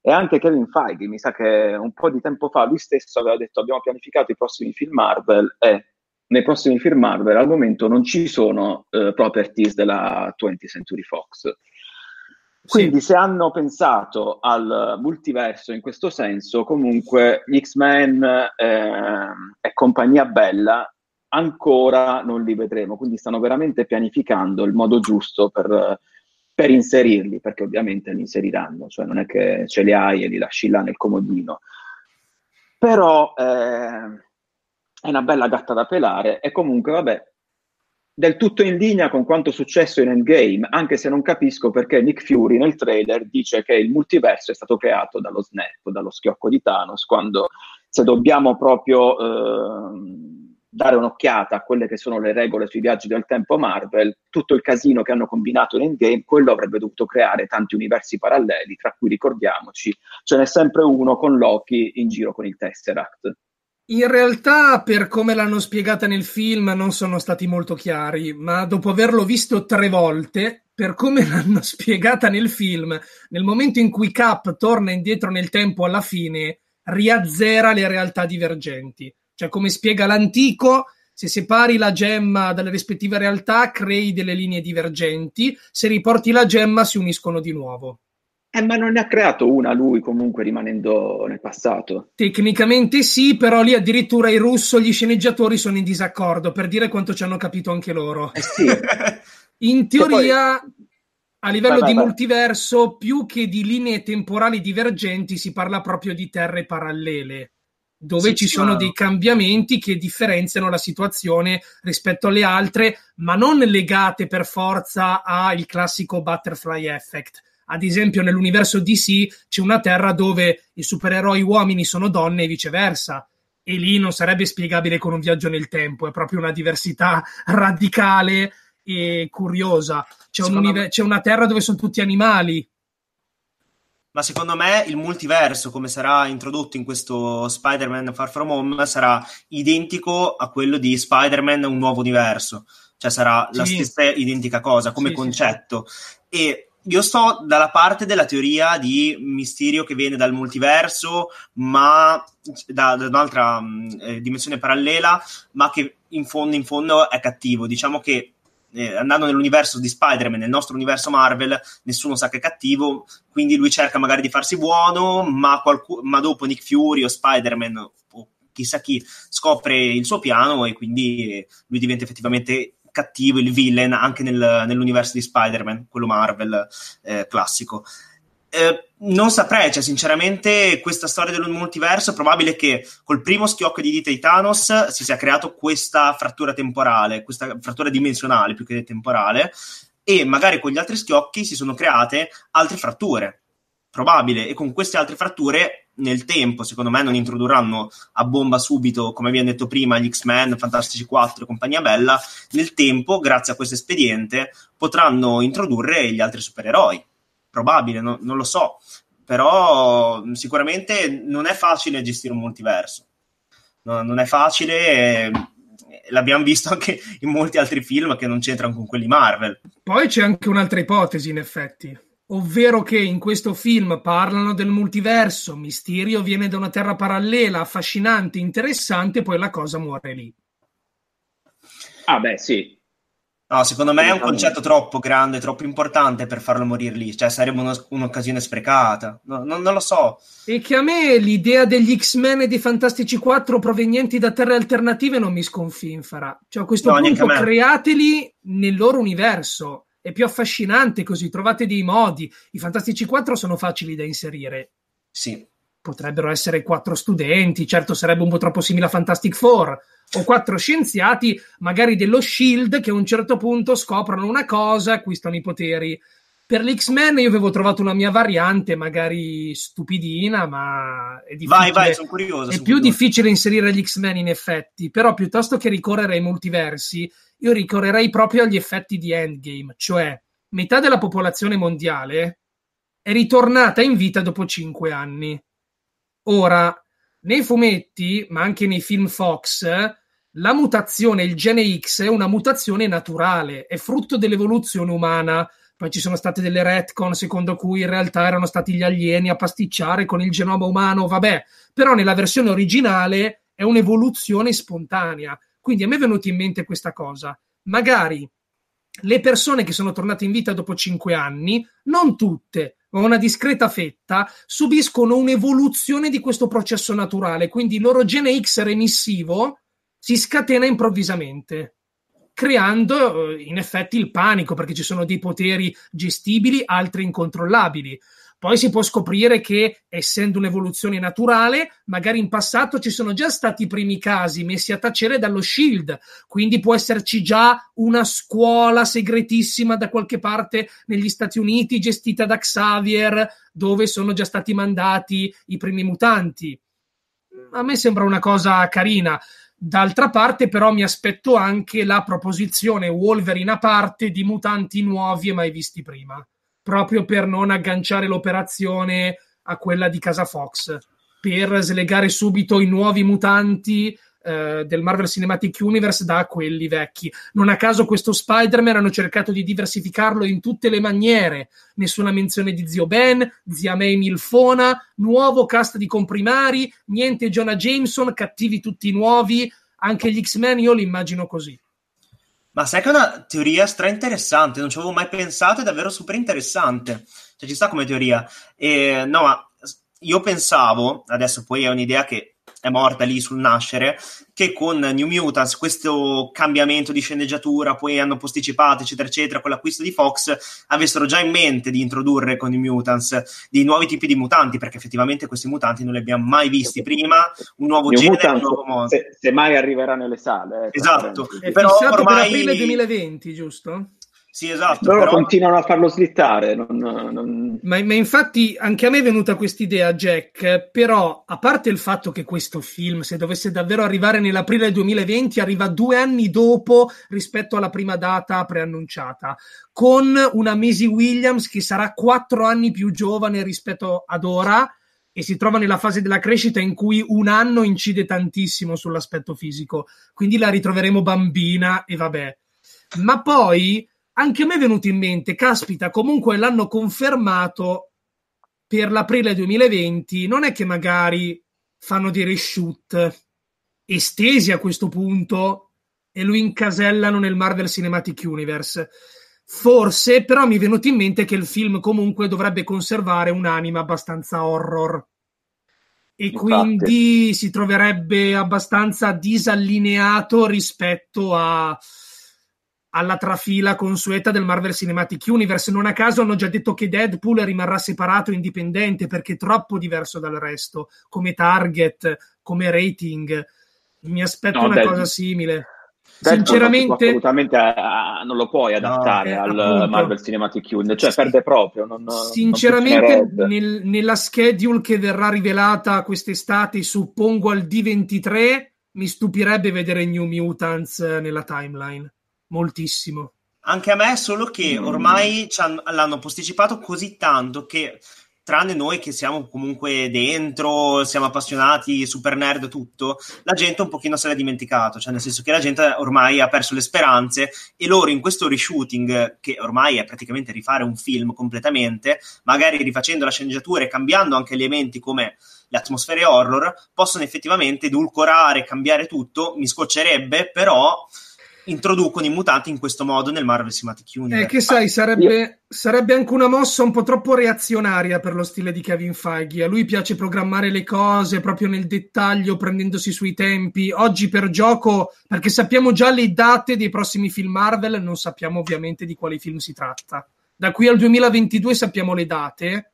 e anche Kevin Feige, mi sa che un po' di tempo fa lui stesso aveva detto abbiamo pianificato i prossimi film Marvel e nei prossimi film Marvel al momento non ci sono eh, properties della 20th Century Fox. Quindi sì. se hanno pensato al multiverso in questo senso, comunque gli X-Men eh, e compagnia bella ancora non li vedremo, quindi stanno veramente pianificando il modo giusto per, per inserirli, perché ovviamente li inseriranno, cioè non è che ce li hai e li lasci là nel comodino. Però eh, è una bella gatta da pelare e comunque, vabbè, del tutto in linea con quanto successo in Endgame, anche se non capisco perché Nick Fury nel trailer dice che il multiverso è stato creato dallo snap, dallo schiocco di Thanos, quando se dobbiamo proprio eh, dare un'occhiata a quelle che sono le regole sui viaggi del tempo Marvel, tutto il casino che hanno combinato in Endgame, quello avrebbe dovuto creare tanti universi paralleli, tra cui ricordiamoci, ce n'è sempre uno con Loki in giro con il Tesseract. In realtà, per come l'hanno spiegata nel film, non sono stati molto chiari, ma dopo averlo visto tre volte, per come [LAUGHS] l'hanno spiegata nel film, nel momento in cui Cap torna indietro nel tempo alla fine, riazzera le realtà divergenti. Cioè, come spiega l'antico, se separi la gemma dalle rispettive realtà, crei delle linee divergenti, se riporti la gemma si uniscono di nuovo. Eh, ma non ne ha creato una lui comunque rimanendo nel passato. Tecnicamente sì, però lì addirittura i russo, gli sceneggiatori sono in disaccordo per dire quanto ci hanno capito anche loro. Eh sì. [LAUGHS] in teoria, poi... a livello vai, di vai. multiverso, più che di linee temporali divergenti, si parla proprio di terre parallele dove sì, ci sono dei cambiamenti che differenziano la situazione rispetto alle altre, ma non legate per forza al classico butterfly effect. Ad esempio, nell'universo DC c'è una terra dove i supereroi uomini sono donne e viceversa. E lì non sarebbe spiegabile con un viaggio nel tempo, è proprio una diversità [LAUGHS] radicale e curiosa. C'è, un univer- c'è una terra dove sono tutti animali, ma secondo me il multiverso, come sarà introdotto in questo Spider-Man Far From Home, sarà identico a quello di Spider-Man Un Nuovo Universo. Cioè sarà sì. la stessa identica cosa come sì, concetto. Sì. E io sto dalla parte della teoria di Misterio che viene dal multiverso, ma da, da un'altra mh, eh, dimensione parallela, ma che in fondo, in fondo è cattivo. Diciamo che eh, andando nell'universo di Spider-Man, nel nostro universo Marvel, nessuno sa che è cattivo, quindi lui cerca magari di farsi buono, ma, qualcu- ma dopo Nick Fury o Spider-Man o chissà chi scopre il suo piano e quindi lui diventa effettivamente cattivo, il villain anche nel, nell'universo di Spider-Man, quello Marvel eh, classico. Eh, non saprei, cioè, sinceramente, questa storia del multiverso è probabile che col primo schiocco di dita di Thanos si sia creato questa frattura temporale, questa frattura dimensionale più che temporale, e magari con gli altri schiocchi si sono create altre fratture. Probabile, e con queste altre fratture nel tempo, secondo me, non introdurranno a bomba subito, come abbiamo detto prima, gli X-Men, Fantastici 4 e compagnia bella. Nel tempo, grazie a questo espediente, potranno introdurre gli altri supereroi probabile, no, non lo so, però sicuramente non è facile gestire un multiverso. No, non è facile, eh, l'abbiamo visto anche in molti altri film che non c'entrano con quelli Marvel. Poi c'è anche un'altra ipotesi, in effetti, ovvero che in questo film parlano del multiverso, Mysterio viene da una terra parallela, affascinante, interessante, poi la cosa muore lì. Ah, beh, sì, No, secondo me è un concetto troppo grande, troppo importante per farlo morire lì, cioè sarebbe uno, un'occasione sprecata, no, non, non, lo so. E che a me l'idea degli X-Men e dei Fantastici 4 provenienti da terre alternative non mi sconfinfera. Cioè a questo no, punto createli nel loro universo, è più affascinante così, trovate dei modi. I Fantastici 4 sono facili da inserire. Sì. Potrebbero essere quattro studenti, certo sarebbe un po' troppo simile a Fantastic Four, o quattro scienziati, magari dello Shield, che a un certo punto scoprono una cosa, acquistano i poteri. Per l'X-Men io avevo trovato una mia variante, magari stupidina, ma è difficile. Vai, vai, sono curioso. È sono più curioso. difficile inserire gli X-Men in effetti, però piuttosto che ricorrere ai multiversi, io ricorrerei proprio agli effetti di Endgame, cioè metà della popolazione mondiale è ritornata in vita dopo cinque anni. Ora, nei fumetti, ma anche nei film Fox, la mutazione, il gene X, è una mutazione naturale, è frutto dell'evoluzione umana. Poi ci sono state delle retcon secondo cui in realtà erano stati gli alieni a pasticciare con il genoma umano, vabbè, però nella versione originale è un'evoluzione spontanea. Quindi a me è venuta in mente questa cosa. Magari le persone che sono tornate in vita dopo cinque anni, non tutte, ma una discreta fetta, subiscono un'evoluzione di questo processo naturale. Quindi il loro gene X remissivo si scatena improvvisamente, creando eh, in effetti il panico, perché ci sono dei poteri gestibili, altri incontrollabili. Poi si può scoprire che, essendo un'evoluzione naturale, magari in passato ci sono già stati i primi casi messi a tacere dallo Shield, quindi può esserci già una scuola segretissima da qualche parte negli Stati Uniti gestita da Xavier, dove sono già stati mandati i primi mutanti. A me sembra una cosa carina. D'altra parte, però, mi aspetto anche la proposizione Wolverine a parte di mutanti nuovi e mai visti prima, proprio per non agganciare l'operazione a quella di Casa Fox, per slegare subito i nuovi mutanti eh, del Marvel Cinematic Universe da quelli vecchi. Non a caso questo Spider-Man hanno cercato di diversificarlo in tutte le maniere. Nessuna menzione di zio Ben, zia May Milfona, nuovo cast di comprimari, niente Jonah Jameson, cattivi tutti nuovi. Anche gli X-Men io li immagino così. Ma sai che è una teoria stra interessante, non ci avevo mai pensato, è davvero super interessante. Cioè, ci sta come teoria. E, no, ma io pensavo, adesso poi è un'idea che è morta lì sul nascere, che con New Mutants questo cambiamento di sceneggiatura, poi hanno posticipato, eccetera, eccetera, con l'acquisto di Fox, avessero già in mente di introdurre con New Mutants dei nuovi tipi di mutanti, perché effettivamente questi mutanti non li abbiamo mai visti prima, un nuovo New genere, Mutants, un nuovo modo. Se, se mai arriverà nelle sale. eh, Esatto, È però ormai... per aprile 2020, giusto? Sì, esatto, Loro però... continuano a farlo slittare. Non, non- Ma, ma infatti anche a me è venuta questa idea, Jack, però a parte il fatto che questo film, se dovesse davvero arrivare nell'aprile 2020, arriva due anni dopo rispetto alla prima data preannunciata, con una Maisie Williams che sarà quattro anni più giovane rispetto ad ora e si trova nella fase della crescita in cui un anno incide tantissimo sull'aspetto fisico, quindi la ritroveremo bambina e vabbè. Ma poi anche a me è venuto in mente, caspita, comunque l'hanno confermato per l'aprile 2020, non è che magari fanno dei reshoot estesi a questo punto e lo incasellano nel Marvel Cinematic Universe. Forse, però mi è venuto in mente che il film comunque dovrebbe conservare un'anima abbastanza horror. E Infatti. quindi si troverebbe abbastanza disallineato rispetto a alla trafila consueta del Marvel Cinematic Universe. Non a caso hanno già detto che Deadpool rimarrà separato e indipendente perché è troppo diverso dal resto, come target, come rating. Mi aspetto No, una Deadpool- cosa simile. Deadpool Sinceramente, assolutamente eh, non lo puoi adattare eh, al appunto. Marvel Cinematic Universe, cioè Sì. perde proprio. Non, non Sinceramente, funzionerebbe. nel- nella schedule che verrà rivelata quest'estate, suppongo al D23, mi stupirebbe vedere New Mutants eh, nella timeline. Moltissimo. Anche a me, solo che Mm. ormai l'hanno posticipato così tanto che, tranne noi che siamo comunque dentro, siamo appassionati, super nerd, tutto, la gente un pochino se l'è dimenticato, cioè nel senso che la gente ormai ha perso le speranze e loro in questo reshooting, che ormai è praticamente rifare un film completamente, magari rifacendo la sceneggiatura e cambiando anche elementi come le atmosfere horror, possono effettivamente edulcorare, cambiare tutto, mi scoccerebbe, però introducono i mutanti in questo modo nel Marvel Cinematic Eh, Universe. che sai, sarebbe, sarebbe anche una mossa un po' troppo reazionaria per lo stile di Kevin Feige. A lui piace programmare le cose proprio nel dettaglio, prendendosi sui tempi. Oggi per gioco, perché sappiamo già le date dei prossimi film Marvel, non sappiamo ovviamente di quali film si tratta. Da qui al 2022 sappiamo le date.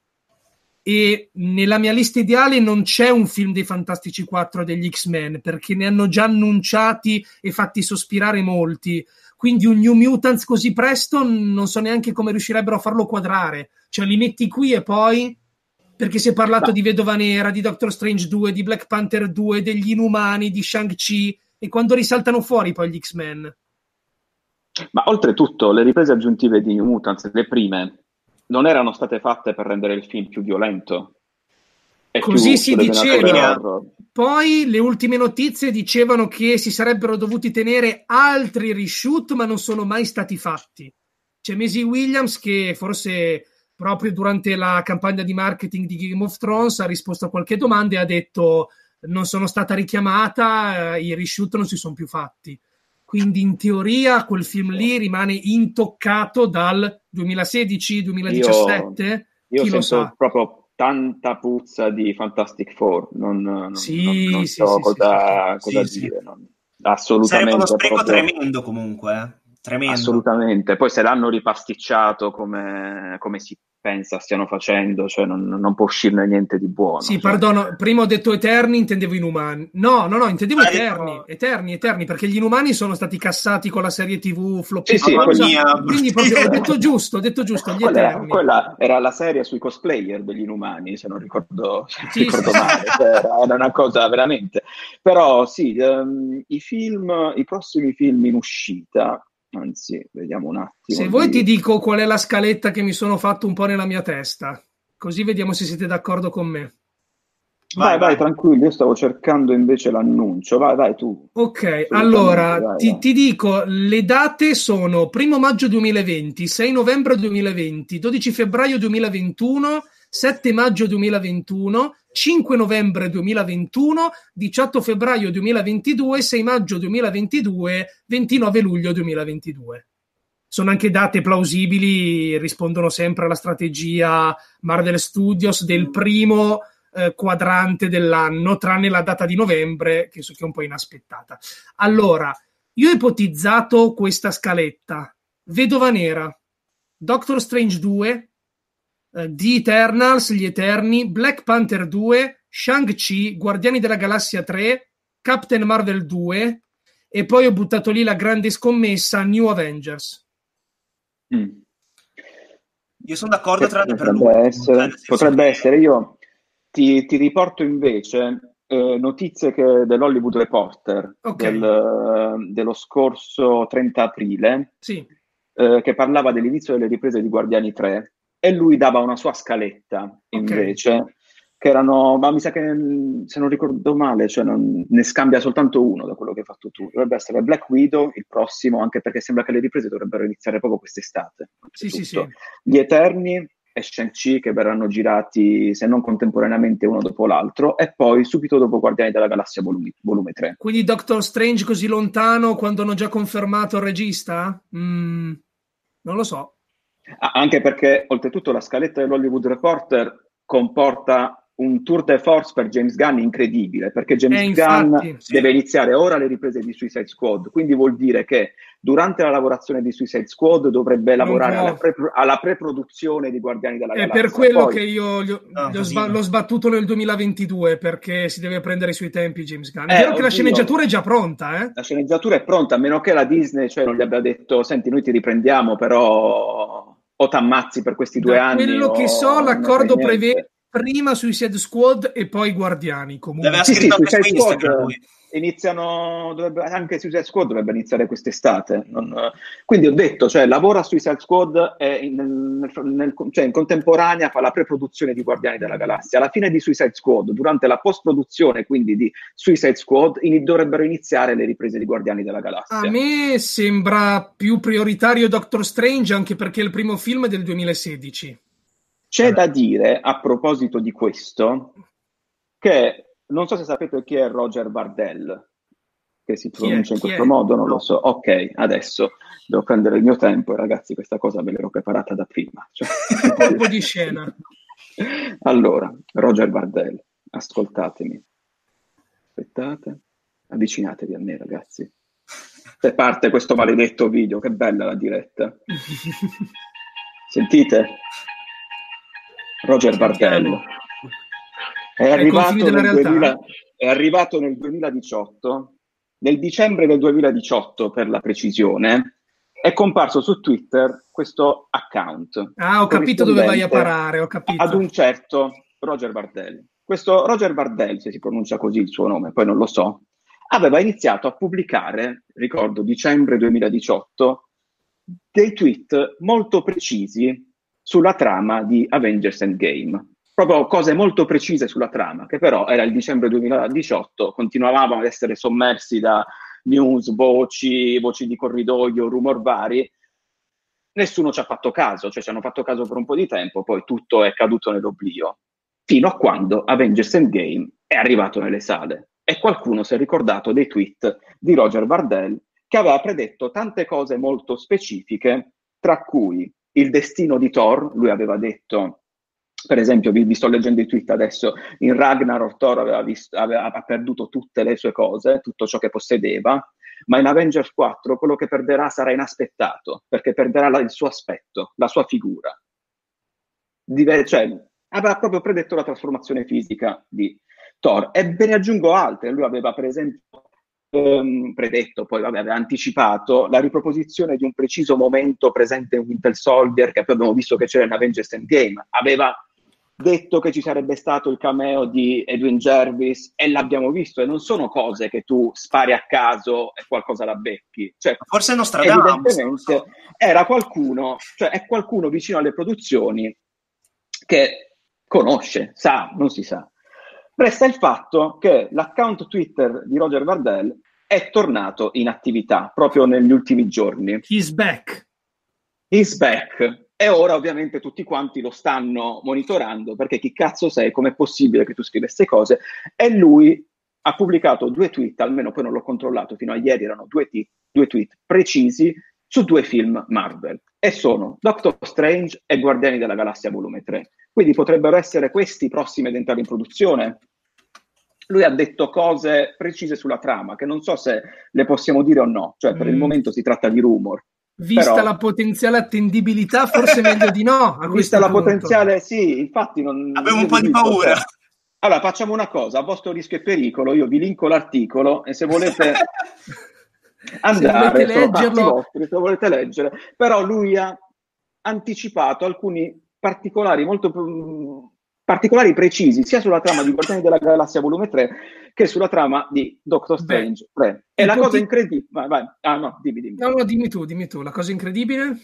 E nella mia lista ideale non c'è un film dei Fantastici 4 degli X-Men perché ne hanno già annunciati e fatti sospirare molti. Quindi un New Mutants così presto non so neanche come riuscirebbero a farlo quadrare. Cioè li metti qui e poi perché si è parlato di Vedova Nera, di Doctor Strange 2, di Black Panther 2, degli Inumani, di Shang-Chi e quando risaltano fuori poi gli X-Men. Ma oltretutto le riprese aggiuntive di New Mutants, le prime, non erano state fatte per rendere il film più violento. E Così si diceva. Poi le ultime notizie dicevano che si sarebbero dovuti tenere altri reshoot, ma non sono mai stati fatti. C'è Maisie Williams che forse proprio durante la campagna di marketing di Game of Thrones ha risposto a qualche domanda e ha detto non sono stata richiamata, eh, i reshoot non si sono più fatti. Quindi in teoria quel film lì rimane intoccato dal 2016-2017? Io Chi lo sento sa? proprio tanta puzza di Fantastic Four, non, non- Sì, non- non sì, so sì, cosa, sì, cosa sì, sì. dire. non- Sarebbe assolutamente. uno spreco proprio- tremendo comunque, eh. Tremendo. Assolutamente. Poi se l'hanno ripasticciato come, come si pensa stiano facendo, cioè non, non può uscirne niente di buono. Sì, cioè. perdono, prima ho detto Eterni, intendevo Inumani. No, no, no, intendevo Ah, hai Eterni, detto- Eterni, Eterni, perché gli Inumani sono stati cassati con la serie TV flop. Sì, sì, quello- mia, Quindi proprio ho detto giusto, ho detto giusto, gli Quella, era- Eterni. quella era la serie sui cosplayer degli inumani, se non ricordo, se non Sì, ricordo sì, male, Cioè, era, una cosa veramente. Però sì, ehm, i film, i prossimi film in uscita, anzi, vediamo un attimo. Se vuoi di- ti dico qual è la scaletta che mi sono fatto un po' nella mia testa, così vediamo se siete d'accordo con me. Vai, Vai, vai, tranquillo, io stavo cercando invece l'annuncio. Vai, vai tu. Ok, allora vai, ti, vai. ti dico, le date sono 1 maggio 2020, 6 novembre 2020, 12 febbraio 2021, 7 maggio 2021, 5 novembre 2021, 18 febbraio 2022, 6 maggio 2022, 29 luglio 2022. Sono anche date plausibili, rispondono sempre alla strategia Marvel Studios del primo eh, quadrante dell'anno, tranne la data di novembre, che, è un po' inaspettata. Allora, io ho ipotizzato questa scaletta. Vedova Nera, Doctor Strange 2, eh, The Eternals, Gli Eterni, Black Panther 2, Shang-Chi, Guardiani della Galassia 3, Captain Marvel 2 e poi ho buttato lì la grande scommessa New Avengers. Mm. Io sono d'accordo tranne per potrebbe lui. essere, potrebbe essere. Io ti, ti riporto invece eh, notizie che- dell'Hollywood Reporter Ok. del, eh, dello scorso 30 aprile Sì, eh, che parlava dell'inizio delle riprese di Guardiani 3 e lui dava una sua scaletta invece che erano, ma mi sa che mh, se non ricordo male, cioè non- ne scambia soltanto uno da quello che hai fatto tu. Dovrebbe essere Black Widow il prossimo, anche perché sembra che le riprese dovrebbero iniziare proprio quest'estate. sì, sì, sì. Gli Eterni e Shang-Chi che verranno girati, se non contemporaneamente, uno dopo l'altro, e poi subito dopo Guardiani della Galassia volume, volume 3. Quindi Doctor Strange così lontano quando hanno già confermato il regista? Mm, non lo so. Ah, Anche perché, oltretutto, la scaletta dell'Hollywood Reporter comporta un tour de force per James Gunn incredibile, perché James Eh, infatti, Gunn sì. deve iniziare ora le riprese di Suicide Squad, quindi vuol dire che durante la lavorazione di Suicide Squad dovrebbe Non lavorare alla, pre- alla preproduzione di Guardiani della È Galassia. per quello Poi- che io gli ho- Ah, gli ho così, sba- no. l'ho sbattuto nel 2022 perché si deve prendere i suoi tempi James Gunn. È Eh, vero che la oddio. sceneggiatura è già pronta, eh? La sceneggiatura è pronta, a meno che la Disney cioè, non gli abbia detto: Senti, noi ti riprendiamo, però o t'ammazzi per questi due Da anni. quello che so, l'accordo prevede prima Suicide Squad e poi Guardiani. Comunque. Deve Sì, sì, scritto anche su Instagram Squad lui. iniziano, dovrebbe, anche Suicide Squad dovrebbe iniziare quest'estate. Non- quindi ho detto, cioè, lavora Suicide Squad e in, nel- nel- cioè, in contemporanea fa la pre-produzione di Guardiani della Galassia. Alla fine di Suicide Squad, durante la post-produzione quindi di Suicide Squad, in- dovrebbero iniziare le riprese di Guardiani della Galassia. A me sembra più prioritario Doctor Strange anche perché il primo film è del 2016. C'è da dire a proposito di questo che non so se sapete chi è Roger Bardell, che si è? pronuncia in questo modo, non No. lo so. Ok, adesso devo prendere il mio tempo e ragazzi questa cosa ve l'ero preparata da prima. Cioè- [LAUGHS] Colpo di scena. [LAUGHS] allora, Roger Bardell, ascoltatemi. Aspettate, avvicinatevi a me ragazzi. Se parte questo maledetto video, che bella la diretta. [LAUGHS] Sentite? Roger Bardell. È arrivato, confini della nel realtà? 2000 è arrivato nel 2018, nel dicembre del 2018 per la precisione, è comparso su Twitter questo account. Ah, ho capito dove vai a parare, ho capito. Ad un certo Roger Bardell. Questo Roger Bardell, se si pronuncia così il suo nome, poi non lo so, aveva iniziato a pubblicare, ricordo dicembre 2018, dei tweet molto precisi sulla trama di Avengers Endgame. Proprio cose molto precise sulla trama, che però era il dicembre 2018, continuavamo ad essere sommersi da news, voci, voci di corridoio, rumor vari. Nessuno ci ha fatto caso, cioè ci hanno fatto caso per un po' di tempo, poi tutto è caduto nell'oblio. Fino a quando Avengers Endgame è arrivato nelle sale e qualcuno si è ricordato dei tweet di Roger Vardell che aveva predetto tante cose molto specifiche, tra cui il destino di Thor, lui aveva detto per esempio, vi, vi, sto leggendo i tweet adesso, in Ragnarok Thor aveva, visto, aveva, perduto tutte le sue cose, tutto ciò che possedeva, ma in Avengers 4 quello che perderà sarà inaspettato, perché perderà la, il suo aspetto, la sua figura. Dive, cioè, aveva proprio predetto la trasformazione fisica di Thor. E ve ne aggiungo altre, lui aveva per esempio ehm, predetto, poi vabbè, aveva anticipato la riproposizione di un preciso momento presente in Winter Soldier che abbiamo visto che c'era in Avengers Endgame. Aveva detto che ci sarebbe stato il cameo di Edwin Jervis e l'abbiamo visto e non sono cose che tu spari a caso e qualcosa la becchi. Cioè, Forse Nostradamus. Evidentemente era qualcuno, cioè è qualcuno vicino alle produzioni che conosce, sa, non si sa. Resta il fatto che l'account Twitter di Roger Vardell è tornato in attività proprio negli ultimi giorni. He's back. He's back. E ora ovviamente tutti quanti lo stanno monitorando perché chi cazzo sei, com'è possibile che tu scriva queste cose? E lui ha pubblicato due tweet, almeno poi non l'ho controllato, fino a ieri erano due, t- due tweet precisi su due film Marvel e sono Doctor Strange e Guardiani della Galassia volume 3. Quindi potrebbero essere questi prossimi ad entrare in produzione. Lui ha detto cose precise sulla trama, che non so se le possiamo dire o no, cioè per mm. il momento si tratta di rumor. Vista Però... la potenziale attendibilità, forse meglio di no. [LAUGHS] Vista la punto. potenziale, sì, infatti non... Avevo un po' di paura. Cioè. Allora, facciamo una cosa, a vostro rischio e pericolo, io vi linko l'articolo e se volete [LAUGHS] andare, se volete leggerlo... Vostri, se volete leggere, però lui ha anticipato alcuni particolari molto particolari precisi sia sulla trama di Guardiani della Galassia volume 3 che sulla trama di Doctor Strange 3. E la cosa incredibile... Vai, vai. Ah no, dimmi, dimmi. No, no, dimmi tu, dimmi tu. La cosa incredibile...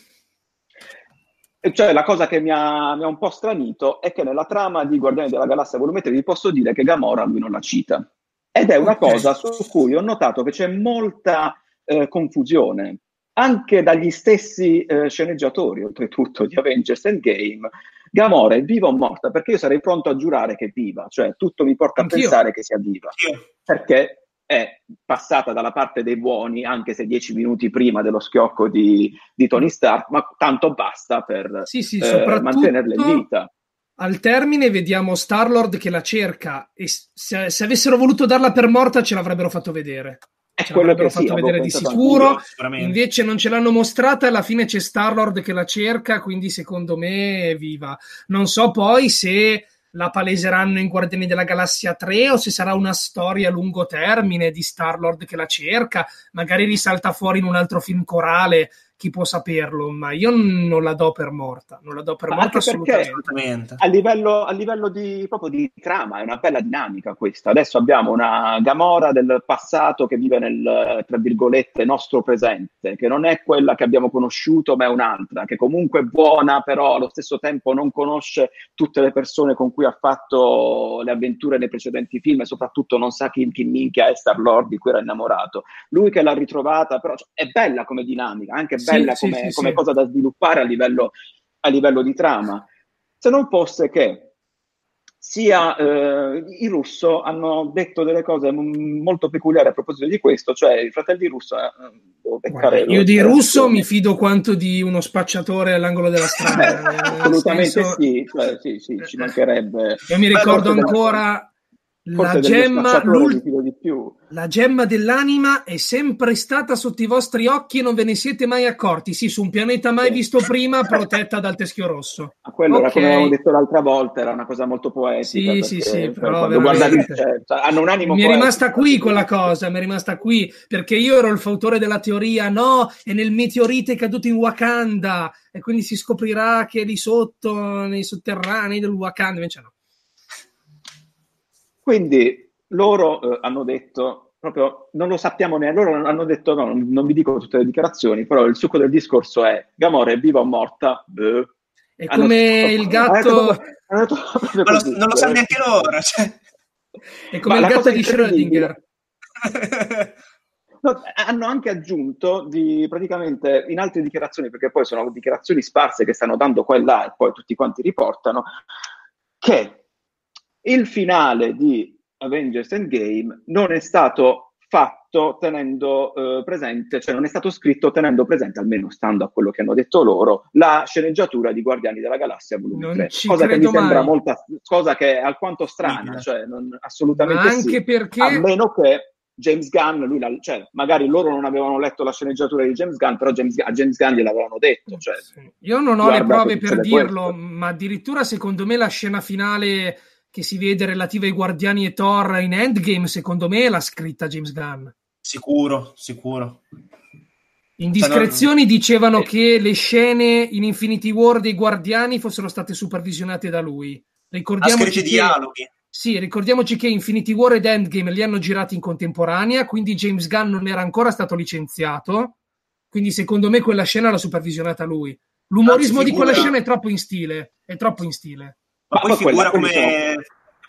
Cioè, la cosa che mi ha, mi ha, un po' stranito è che nella trama di Guardiani della Galassia volume 3 vi posso dire che Gamora lui non la cita. Ed è una okay. cosa su cui ho notato che c'è molta eh, confusione anche dagli stessi eh, sceneggiatori, oltretutto, di Avengers Endgame, Gamora è viva o morta? Perché io sarei pronto a giurare che è viva, cioè tutto mi porta Anch'io. a pensare che sia viva, Anch'io. perché è passata dalla parte dei buoni, anche se dieci minuti prima dello schiocco di, di Tony Stark, ma tanto basta per sì, sì, eh, mantenerla in vita. Al termine vediamo Star-Lord che la cerca e se, se avessero voluto darla per morta ce l'avrebbero fatto vedere ce quello che fatto sì, vedere di sicuro. Invece non ce l'hanno mostrata e alla fine c'è Star-Lord che la cerca, quindi secondo me è viva. Non so poi se la paleseranno in Guardiani della Galassia 3 o se sarà una storia a lungo termine di Star-Lord che la cerca, magari risalta fuori in un altro film corale chi può saperlo, ma io non la do per morta, non la do per ma morta assolutamente. A livello, a livello di, proprio di trama è una bella dinamica questa. Adesso abbiamo una Gamora del passato che vive nel, tra virgolette, nostro presente, che non è quella che abbiamo conosciuto, ma è un'altra, che comunque è buona, però allo stesso tempo non conosce tutte le persone con cui ha fatto le avventure nei precedenti film e soprattutto non sa chi, chi minchia è Star-Lord di cui era innamorato. Lui che l'ha ritrovata, però cioè, è bella come dinamica, anche bella bella sì, come, sì, come cosa da sviluppare a livello, a livello di trama. Se non fosse che sia eh, i russo hanno detto delle cose m- molto peculiari a proposito di questo, cioè i fratelli russo eh, Guarda, io di russo mi fido quanto di uno spacciatore all'angolo della strada. [LAUGHS] Assolutamente senso... sì, cioè, sì, sì, ci mancherebbe. Io mi ricordo ancora la gemma, la gemma, dell'anima è sempre stata sotto i vostri occhi e non ve ne siete mai accorti. Sì, su un pianeta mai visto prima, protetta dal teschio rosso. Ma quello okay. era come avevamo detto l'altra volta, era una cosa molto poetica. Sì, sì, sì, però guardate, cioè, hanno un animo Mi è rimasta qui quella cosa, mi è rimasta qui, perché io ero il fautore della teoria, no, e nel meteorite è caduto in Wakanda, e quindi si scoprirà che è lì sotto, nei sotterranei del Wakanda, invece no. Quindi loro eh, hanno detto, proprio non lo sappiamo neanche, loro hanno detto no, non, non vi dico tutte le dichiarazioni, però il succo del discorso è Gamora è viva o morta? Beh. È come il gatto... Ma lo, non lo sanno neanche loro. Cioè. È come Ma il gatto di Schrödinger. No, hanno anche aggiunto di praticamente in altre dichiarazioni, perché poi sono dichiarazioni sparse che stanno dando qua e là e poi tutti quanti riportano, che il finale di Avengers Endgame non è stato fatto tenendo eh, presente, cioè non è stato scritto tenendo presente, almeno stando a quello che hanno detto loro, la sceneggiatura di Guardiani della Galassia volume 3, cosa che mi mai. sembra molta, cosa che è alquanto strana, cioè non, assolutamente Ma anche sì, perché... a meno che James Gunn, lui la, cioè, magari loro non avevano letto la sceneggiatura di James Gunn, però James, a James Gunn gliel'avevano detto. Cioè, Io non ho le prove per dirlo, questo. ma addirittura secondo me la scena finale che si vede relativa ai Guardiani e Thor in Endgame, secondo me l'ha scritta James Gunn. Sicuro, sicuro. Indiscrezioni dicevano che le scene in Infinity War dei Guardiani fossero state supervisionate da lui. Ricordiamoci che... dialoghi sì, ricordiamoci che Infinity War ed Endgame li hanno girati in contemporanea, quindi James Gunn non era ancora stato licenziato, quindi secondo me quella scena l'ha supervisionata lui. L'umorismo Anzi, di quella scena è troppo in stile, è troppo in stile. Ma poi figura come,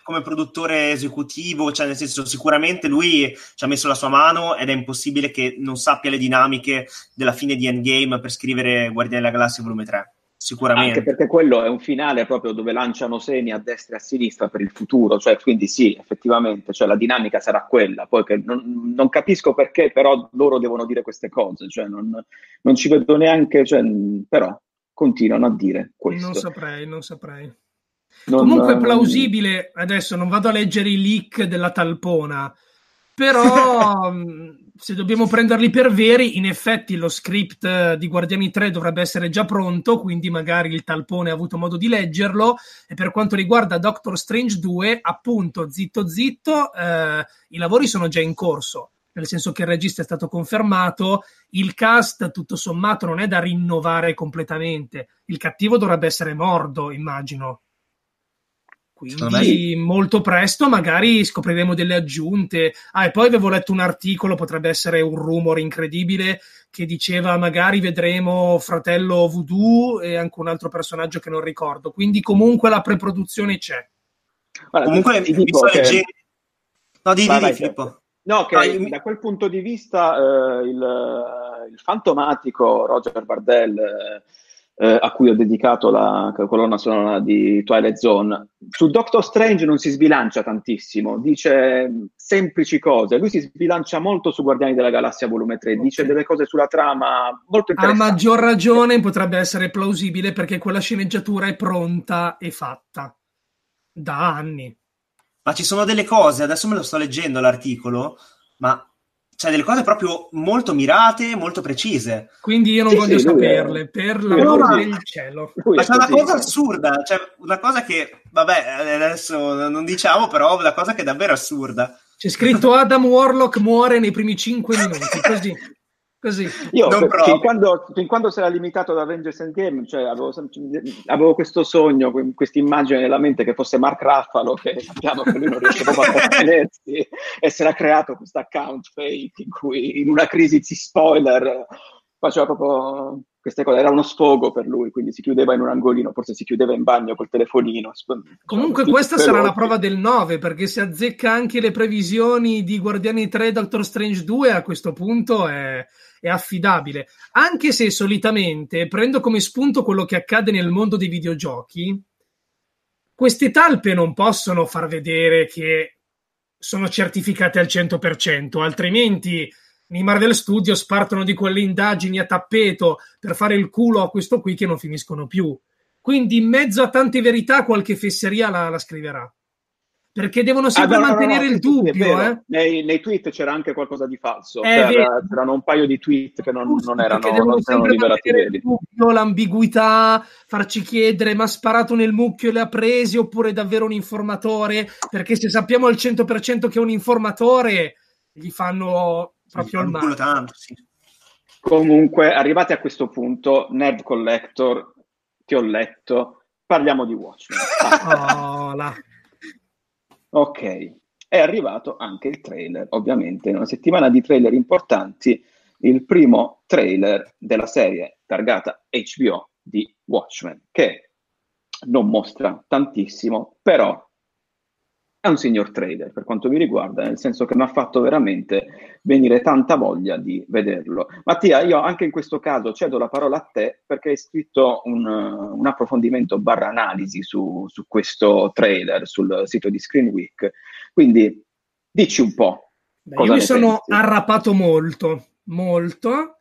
come produttore esecutivo, cioè nel senso sicuramente lui ci ha messo la sua mano ed è impossibile che non sappia le dinamiche della fine di Endgame per scrivere Guardiani della Galassia volume 3 sicuramente. Anche perché quello è un finale proprio dove lanciano semi a destra e a sinistra per il futuro, cioè quindi sì, effettivamente, cioè la dinamica sarà quella, poi che non, non, capisco perché però loro devono dire queste cose, cioè non, non ci vedo neanche, cioè, però continuano a dire questo. Non saprei, non saprei. Non, Comunque è plausibile, adesso non vado a leggere i leak della talpona, però [LAUGHS] se dobbiamo prenderli per veri, in effetti lo script di Guardiani 3 dovrebbe essere già pronto, quindi magari il talpone ha avuto modo di leggerlo. E per quanto riguarda Doctor Strange 2, appunto, zitto zitto, eh, i lavori sono già in corso, nel senso che il regista è stato confermato, il cast tutto sommato non è da rinnovare completamente. Il cattivo dovrebbe essere Mordo, immagino. Quindi molto presto magari scopriremo delle aggiunte. Ah, e poi avevo letto un articolo, potrebbe essere un rumore incredibile, che diceva magari vedremo fratello Voodoo e anche un altro personaggio che non ricordo. Quindi comunque la preproduzione c'è. Guarda, comunque mi sto che... leggendo... No, di, vai, di, Filippo. No, che ah, da quel punto di vista eh, il, il, fantomatico Roger Bardell... Eh, eh, a cui ho dedicato la colonna sonora di Twilight Zone. Su Doctor Strange non si sbilancia tantissimo, dice semplici cose. Lui si sbilancia molto su Guardiani della Galassia volume 3, okay. dice delle cose sulla trama molto interessanti. A maggior ragione potrebbe essere plausibile perché quella sceneggiatura è pronta e fatta da anni. Ma ci sono delle cose, adesso me lo sto leggendo l'articolo, ma cioè delle cose proprio molto mirate, molto precise. Quindi io non sì, voglio sì, saperle, è... per l'amor del cielo. Ma c'è una cosa assurda, cioè una cosa che, vabbè, adesso non diciamo, però una cosa che è davvero assurda. C'è scritto Adam Warlock muore nei primi cinque minuti, così. [LAUGHS] Così. Io fin quando, fin quando si era limitato ad Avengers Endgame, cioè avevo, avevo, questo sogno, questa immagine nella mente che fosse Mark Raffalo, che sappiamo che lui non riesce proprio a [LAUGHS] trattenersi, e si era creato questo account fake in cui in una crisi di spoiler faceva proprio queste cose, era uno sfogo per lui, quindi si chiudeva in un angolino, forse si chiudeva in bagno col telefonino. Comunque questa sarà la prova del 9, perché se azzecca anche le previsioni di Guardiani 3 e Doctor Strange 2, a questo punto è, è affidabile. Anche se solitamente prendo come spunto quello che accade nel mondo dei videogiochi, queste talpe non possono far vedere che sono certificate al 100%, altrimenti nei Marvel Studios partono di quelle indagini a tappeto per fare il culo a questo qui che non finiscono più. Quindi in mezzo a tante verità qualche fesseria la, la scriverà perché devono ah, sempre ah, no, mantenere no, no, il dubbio. Eh? Nei, nei, tweet c'era anche qualcosa di falso, c'era, c'erano un paio di tweet che non, non erano, perché devono non sempre mantenere il dubbio, l'ambiguità, farci chiedere ma ha sparato nel mucchio e le ha presi oppure è davvero un informatore, perché se sappiamo al 100% che è un informatore gli fanno proprio il male. Tanto, sì. Comunque, arrivati a questo punto, Nerd Collector, ti ho letto, parliamo di Watchmen. [LAUGHS] oh, là. Ok, è arrivato anche il trailer, ovviamente, in una settimana di trailer importanti, il primo trailer della serie targata HBO di Watchmen, che non mostra tantissimo, però è un signor trader per quanto mi riguarda, nel senso che mi ha fatto veramente venire tanta voglia di vederlo. Mattia, io anche in questo caso cedo la parola a te perché hai scritto un, un approfondimento barra analisi su, su, questo trailer sul sito di Screen Week, quindi dici un po'. Beh, io mi sono pensi. arrapato molto, molto.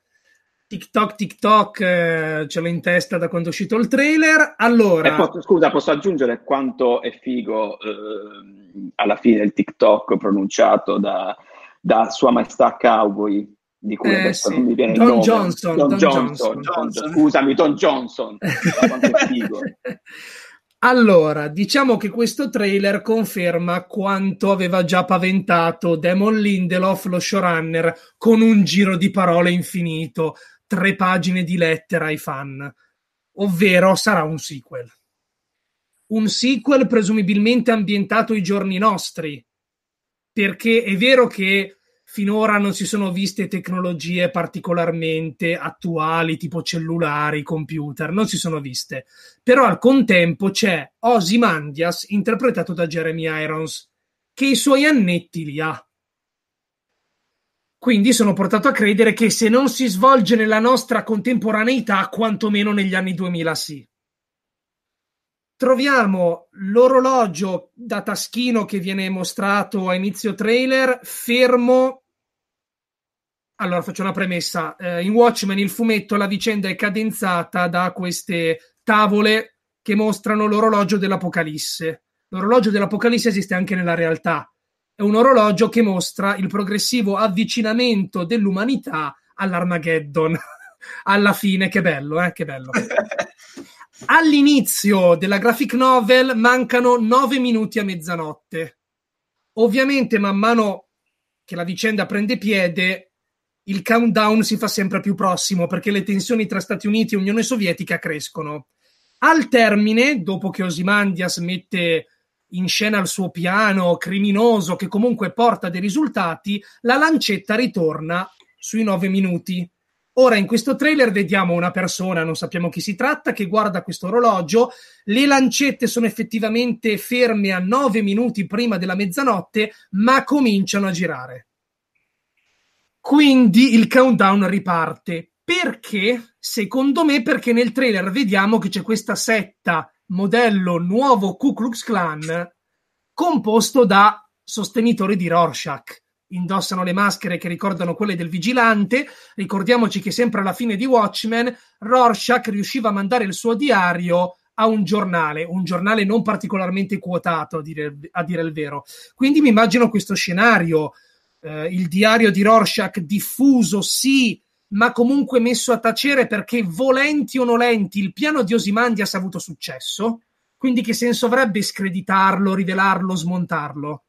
TikTok, TikTok eh, ce l'ho in testa da quando è uscito il trailer. Allora, po- scusa, posso aggiungere quanto è figo eh, alla fine il TikTok pronunciato da, da Sua Maestà Cowboy, di cui eh, adesso sì. non mi viene Don il nome. Johnson, Don, Don Johnson, Johnson. Johnson. Scusami, Don Johnson. [LAUGHS] quanto è figo. Allora, diciamo che questo trailer conferma quanto aveva già paventato Damon Lindelof, lo showrunner, con un giro di parole infinito, tre pagine di lettera ai fan, ovvero sarà un sequel. Un sequel presumibilmente ambientato ai giorni nostri, perché è vero che finora non si sono viste tecnologie particolarmente attuali, tipo cellulari, computer, non si sono viste. Però al contempo c'è Ozymandias, interpretato da Jeremy Irons, che i suoi annetti li ha. Quindi sono portato a credere che se non si svolge nella nostra contemporaneità, quantomeno negli anni 2000 sì troviamo l'orologio da taschino che viene mostrato a inizio trailer fermo. Allora faccio una premessa. Eh, in Watchmen il fumetto la vicenda è cadenzata da queste tavole che mostrano l'orologio dell'Apocalisse. L'orologio dell'Apocalisse esiste anche nella realtà. È un orologio che mostra il progressivo avvicinamento dell'umanità all'Armageddon. [LAUGHS] Alla fine, che bello, eh? Che bello. [LAUGHS] All'inizio della graphic novel mancano 9 minuti a mezzanotte. Ovviamente, man mano che la vicenda prende piede, il countdown si fa sempre più prossimo perché le tensioni tra Stati Uniti e Unione Sovietica crescono. Al termine, dopo che Osimandias mette in scena il suo piano criminoso che comunque porta dei risultati, la lancetta ritorna sui 9 minuti Ora in questo trailer vediamo una persona, non sappiamo chi si tratta, che guarda questo orologio. Le lancette sono effettivamente ferme a 9 minuti prima della mezzanotte, ma cominciano a girare. Quindi il countdown riparte. Perché? Secondo me perché nel trailer vediamo che c'è questa setta modello nuovo Ku Klux Klan composto da sostenitori di Rorschach indossano le maschere che ricordano quelle del vigilante. Ricordiamoci che sempre alla fine di Watchmen Rorschach riusciva a mandare il suo diario a un giornale, un giornale non particolarmente quotato, a dire, a dire il vero. Quindi mi immagino questo scenario, eh, il diario di Rorschach diffuso, sì, ma comunque messo a tacere perché volenti o nolenti il piano di Osimandias ha avuto successo. Quindi che senso avrebbe screditarlo, rivelarlo, smontarlo?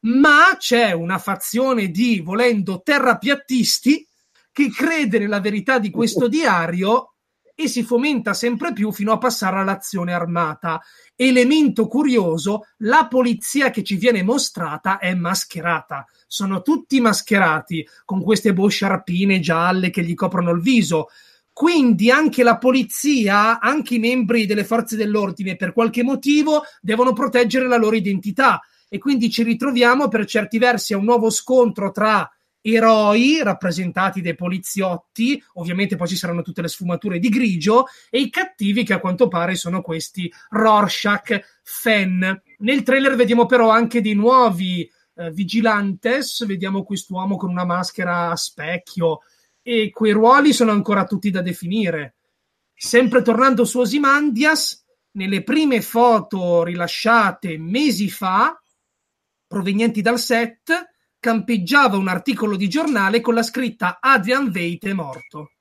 ma c'è una fazione di, volendo, terrapiattisti che crede nella verità di questo diario e si fomenta sempre più fino a passare all'azione armata. Elemento curioso, la polizia che ci viene mostrata è mascherata. Sono tutti mascherati con queste bosciarpine gialle che gli coprono il viso. Quindi anche la polizia, anche i membri delle forze dell'ordine, per qualche motivo, devono proteggere la loro identità e quindi ci ritroviamo per certi versi a un nuovo scontro tra eroi rappresentati dai poliziotti, ovviamente poi ci saranno tutte le sfumature di grigio, e i cattivi che a quanto pare sono questi Rorschach Fen. Nel trailer vediamo però anche dei nuovi eh, vigilantes, vediamo quest'uomo con una maschera a specchio e quei ruoli sono ancora tutti da definire. Sempre tornando su Osimandias, nelle prime foto rilasciate mesi fa, provenienti dal set, campeggiava un articolo di giornale con la scritta Adrian Veidt è morto.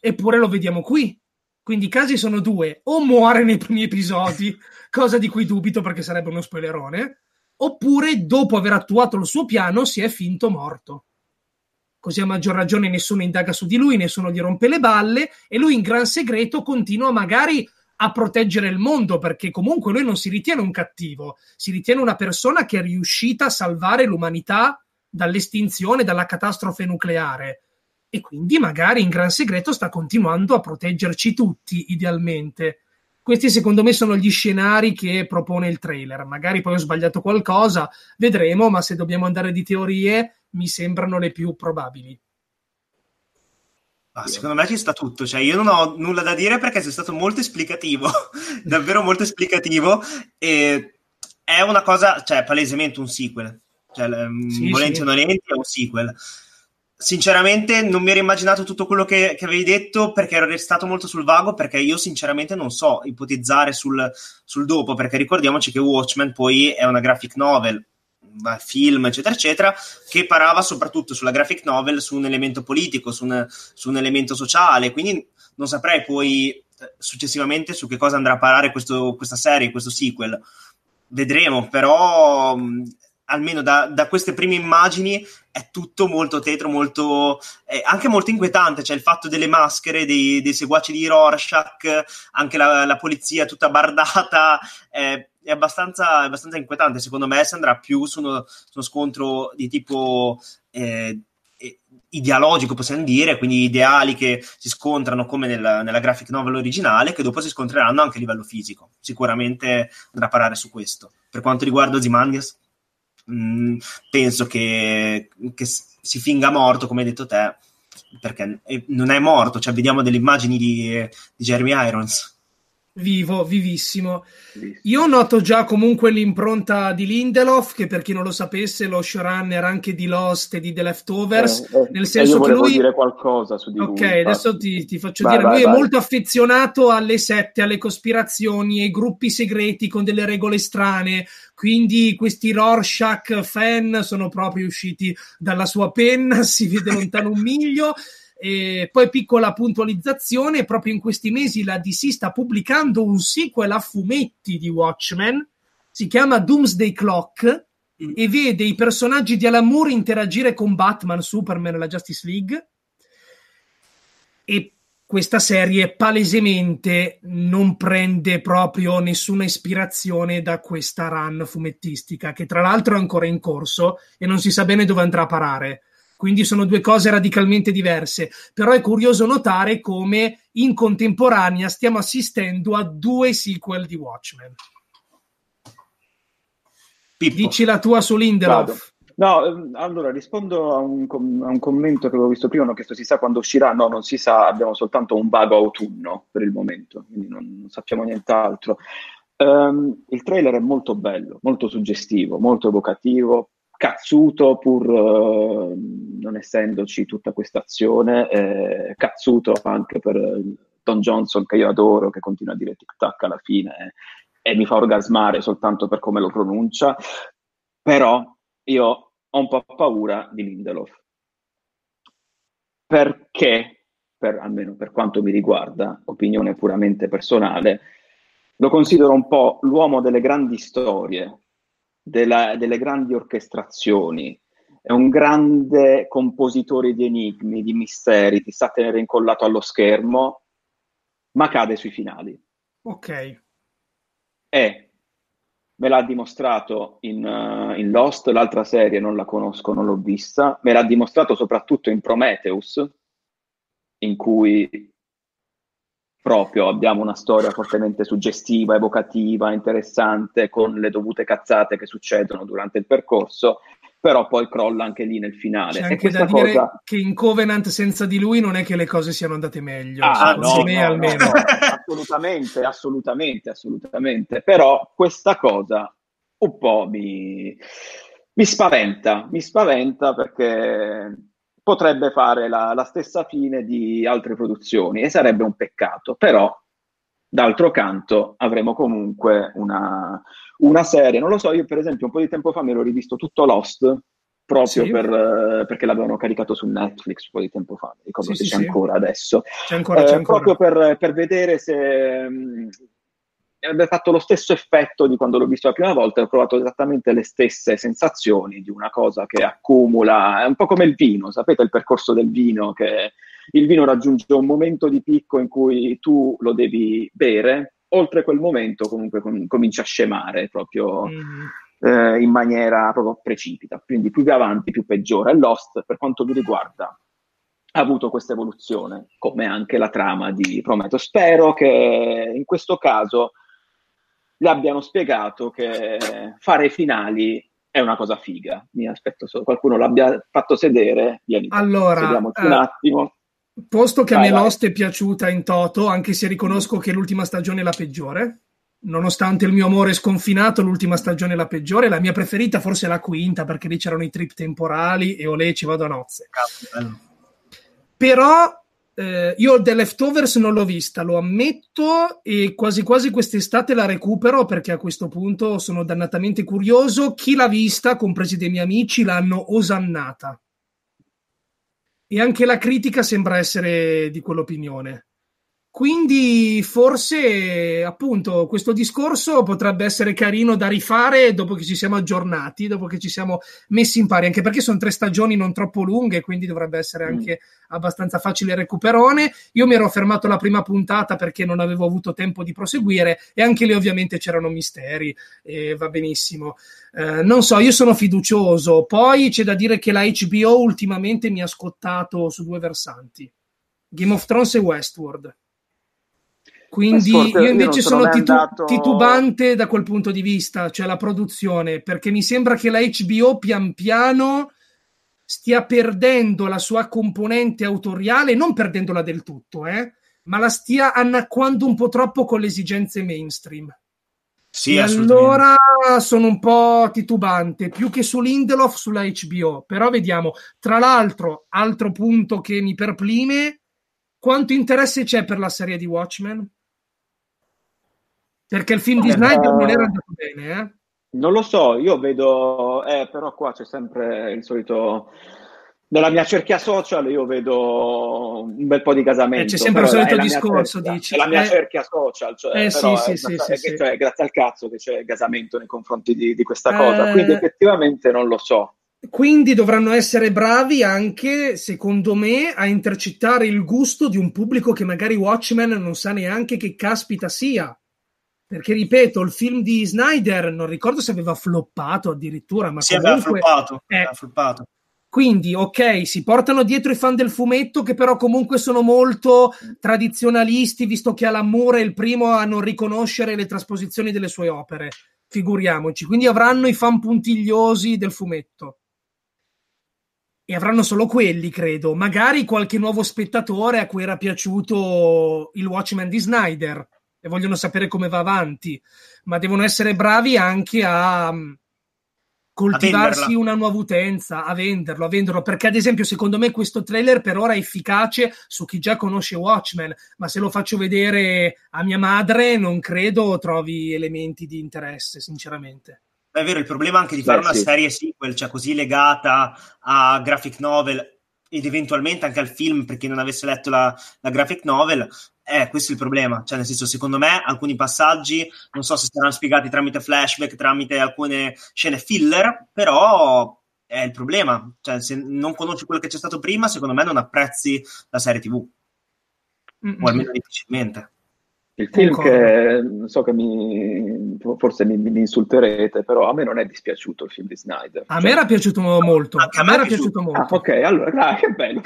Eppure lo vediamo qui. Quindi i casi sono due: o muore nei primi episodi, [LAUGHS] cosa di cui dubito perché sarebbe uno spoilerone, oppure dopo aver attuato il suo piano si è finto morto. Così a maggior ragione nessuno indaga su di lui, nessuno gli rompe le balle e lui in gran segreto continua magari a proteggere il mondo, perché comunque lui non si ritiene un cattivo, si ritiene una persona che è riuscita a salvare l'umanità dall'estinzione, dalla catastrofe nucleare. E quindi magari in gran segreto sta continuando a proteggerci tutti, idealmente. Questi secondo me sono gli scenari che propone il trailer. Magari poi ho sbagliato qualcosa, vedremo, ma se dobbiamo andare di teorie, mi sembrano le più probabili. Ah, secondo me ci sta tutto, cioè io non ho nulla da dire perché sei stato molto esplicativo, [LAUGHS] davvero molto esplicativo e è una cosa, cioè palesemente un sequel, cioè, mm, sì, volenti sì. o nolenti è un sequel. Sinceramente non mi ero immaginato tutto quello che, che, avevi detto perché ero restato molto sul vago perché io sinceramente non so ipotizzare sul, sul dopo perché ricordiamoci che Watchmen poi è una graphic novel film, eccetera, eccetera, che parava soprattutto sulla graphic novel su un elemento politico, su un, su un elemento sociale. Quindi non saprei poi eh, successivamente su che cosa andrà a parare questo, questa serie, questo sequel. Vedremo, però almeno da, da, queste prime immagini è tutto molto tetro, molto, eh, anche molto inquietante. C'è il fatto delle maschere, dei, dei seguaci di Rorschach, anche la, la polizia tutta bardata. Eh, è abbastanza, abbastanza, inquietante. Secondo me si andrà più su uno, su uno scontro di tipo eh, ideologico, possiamo dire, quindi ideali che si scontrano come nella, nella, graphic novel originale, che dopo si scontreranno anche a livello fisico. Sicuramente andrà a parare su questo. Per quanto riguarda Ozymandias, mh, penso che, che si finga morto, come hai detto te, perché non è morto, cioè vediamo delle immagini di, di Jeremy Irons Vivo, vivissimo. Io noto già comunque l'impronta di Lindelof, che per chi non lo sapesse, lo showrunner anche di Lost e di The Leftovers. Eh, eh, nel senso che lui. dire qualcosa su di Ok, lui, adesso ti, ti, faccio vai, dire. Vai, lui vai. è molto affezionato alle sette, alle cospirazioni, ai gruppi segreti con delle regole strane. Quindi questi Rorschach fan sono proprio usciti dalla sua penna, [LAUGHS] si vede lontano un miglio. E poi piccola puntualizzazione, proprio in questi mesi la DC sta pubblicando un sequel a fumetti di Watchmen, si chiama Doomsday Clock mm. e vede i personaggi di Alan Moore interagire con Batman, Superman e la Justice League. E questa serie palesemente non prende proprio nessuna ispirazione da questa run fumettistica, che tra l'altro è ancora in corso e non si sa bene dove andrà a parare quindi sono due cose radicalmente diverse. Però è curioso notare come in contemporanea stiamo assistendo a due sequel di Watchmen. Pippo. Dici la tua su Lindelof. No, ehm, allora rispondo a un, com- a un, commento che avevo visto prima, hanno chiesto si sa quando uscirà, no, non si sa, abbiamo soltanto un vago autunno per il momento, quindi non, non sappiamo nient'altro. Um, il trailer è molto bello, molto suggestivo, molto evocativo, cazzuto pur uh, non essendoci tutta questa azione, eh, cazzuto anche per Don Johnson che io adoro, che continua a dire tic tac alla fine eh, e mi fa orgasmare soltanto per come lo pronuncia, però io ho un po' paura di Lindelof. Perché, per, almeno per quanto mi riguarda, opinione puramente personale, lo considero un po' l'uomo delle grandi storie, della, delle grandi orchestrazioni, è un grande compositore di enigmi, di misteri, ti sa tenere incollato allo schermo, ma cade sui finali. Ok. E me l'ha dimostrato in, uh, in, Lost, l'altra serie non la conosco, non l'ho vista, me l'ha dimostrato soprattutto in Prometheus, in cui proprio abbiamo una storia fortemente suggestiva, evocativa, interessante, con le dovute cazzate che succedono durante il percorso, però poi crolla anche lì nel finale. C'è anche da cosa... dire che in Covenant senza di lui non è che le cose siano andate meglio, ah, no, me no, almeno. No, [LAUGHS] assolutamente, assolutamente, assolutamente, però questa cosa un po' mi, mi spaventa, mi spaventa perché potrebbe fare la, la, stessa fine di altre produzioni e sarebbe un peccato, però d'altro canto avremo comunque una, una, serie, non lo so, io per esempio un po' di tempo fa mi ero rivisto tutto Lost proprio sì. per, uh, perché l'avevano caricato su Netflix un po' di tempo fa, ricordo sì, se sì, c'è ancora adesso, c'è ancora, c'è eh, ancora. proprio per, per vedere se... Avrebbe fatto lo stesso effetto di quando l'ho visto la prima volta, ho provato esattamente le stesse sensazioni di una cosa che accumula, è un po' come il vino, sapete il percorso del vino, che il vino raggiunge un momento di picco in cui tu lo devi bere, oltre quel momento comunque com- comincia a scemare proprio mm. eh, in maniera proprio precipita, quindi più va avanti più peggiora. E Lost, per quanto mi riguarda, ha avuto questa evoluzione, come anche la trama di Prometeo. Spero che in questo caso gli abbiano spiegato che fare i finali è una cosa figa. Mi aspetto solo qualcuno l'abbia fatto sedere. Vieni, allora, uh, un attimo. Posto che vai, a me l'host è piaciuta in toto, anche se riconosco che l'ultima stagione è la peggiore. Nonostante il mio amore sconfinato, l'ultima stagione è la peggiore. La mia preferita forse è la quinta, perché lì c'erano i trip temporali e olè ci vado a nozze. Cazzo, Però eh, io The Leftovers non l'ho vista, lo ammetto, e quasi quasi quest'estate la recupero perché a questo punto sono dannatamente curioso. Chi l'ha vista, compresi dei miei amici, l'hanno osannata. E anche la critica sembra essere di quell'opinione. Quindi forse appunto questo discorso potrebbe essere carino da rifare dopo che ci siamo aggiornati, dopo che ci siamo messi in pari, anche perché sono tre stagioni non troppo lunghe, quindi dovrebbe essere mm. anche abbastanza facile recuperone. Io mi ero fermato alla prima puntata perché non avevo avuto tempo di proseguire e anche lì ovviamente c'erano misteri e va benissimo. Eh, non so, io sono fiducioso. Poi c'è da dire che la HBO ultimamente mi ha scottato su due versanti. Game of Thrones e Westworld. Quindi io invece io sono, titu- andato... titubante da quel punto di vista, cioè la produzione, perché mi sembra che la HBO pian piano stia perdendo la sua componente autoriale, non perdendola del tutto, eh, ma la stia annacquando un po' troppo con le esigenze mainstream. Sì, e allora sono un po' titubante, più che su Lindelof sulla HBO, però vediamo. Tra l'altro, altro punto che mi perplime, quanto interesse c'è per la serie di Watchmen? Perché il film di Snyder non era andato bene, eh? Non lo so, io vedo, eh, però qua c'è sempre il solito. Nella mia cerchia social io vedo un bel po' di casamento. Eh, c'è sempre il solito discorso, cerchia, dici. È la mia eh, cerchia social, cioè, eh, sì, sì, sì, cioè, grazie al cazzo che c'è gasamento nei confronti di, di questa cosa. Quindi effettivamente non lo so. Quindi dovranno essere bravi anche, secondo me, a intercettare il gusto di un pubblico che magari Watchmen non sa neanche che caspita sia. Perché ripeto, il film di Snyder non ricordo se aveva floppato addirittura, ma sì, comunque, aveva floppato, eh, aveva floppato. Quindi, ok, si portano dietro i fan del fumetto che però comunque sono molto tradizionalisti, visto che Alan Moore è il primo a non riconoscere le trasposizioni delle sue opere. Figuriamoci. Quindi avranno i fan puntigliosi del fumetto. E avranno solo quelli, credo. Magari qualche nuovo spettatore a cui era piaciuto il Watchmen di Snyder e vogliono sapere come va avanti, ma devono essere bravi anche a mm, coltivarsi a una nuova utenza, a venderlo, a venderlo, perché ad esempio secondo me questo trailer per ora è efficace su chi già conosce Watchmen, ma se lo faccio vedere a mia madre non credo trovi elementi di interesse, sinceramente. È vero, il problema anche di fare Beh, una sì. serie sequel, cioè così legata a graphic novel ed eventualmente anche al film per chi non avesse letto la, la graphic novel, eh, questo è il problema. Cioè, nel senso, secondo me, alcuni passaggi non so se saranno spiegati tramite flashback, tramite alcune scene filler, però è il problema. Cioè, se non conosci quello che c'è stato prima, secondo me non apprezzi la serie TV. Mm-hmm. O almeno difficilmente. Il film che so che mi, forse mi, mi, insulterete, però a me non è dispiaciuto il film di Snyder. A cioè, me era piaciuto molto. A, a me era piaciuto molto. Ah, ok, allora, ah, che bello.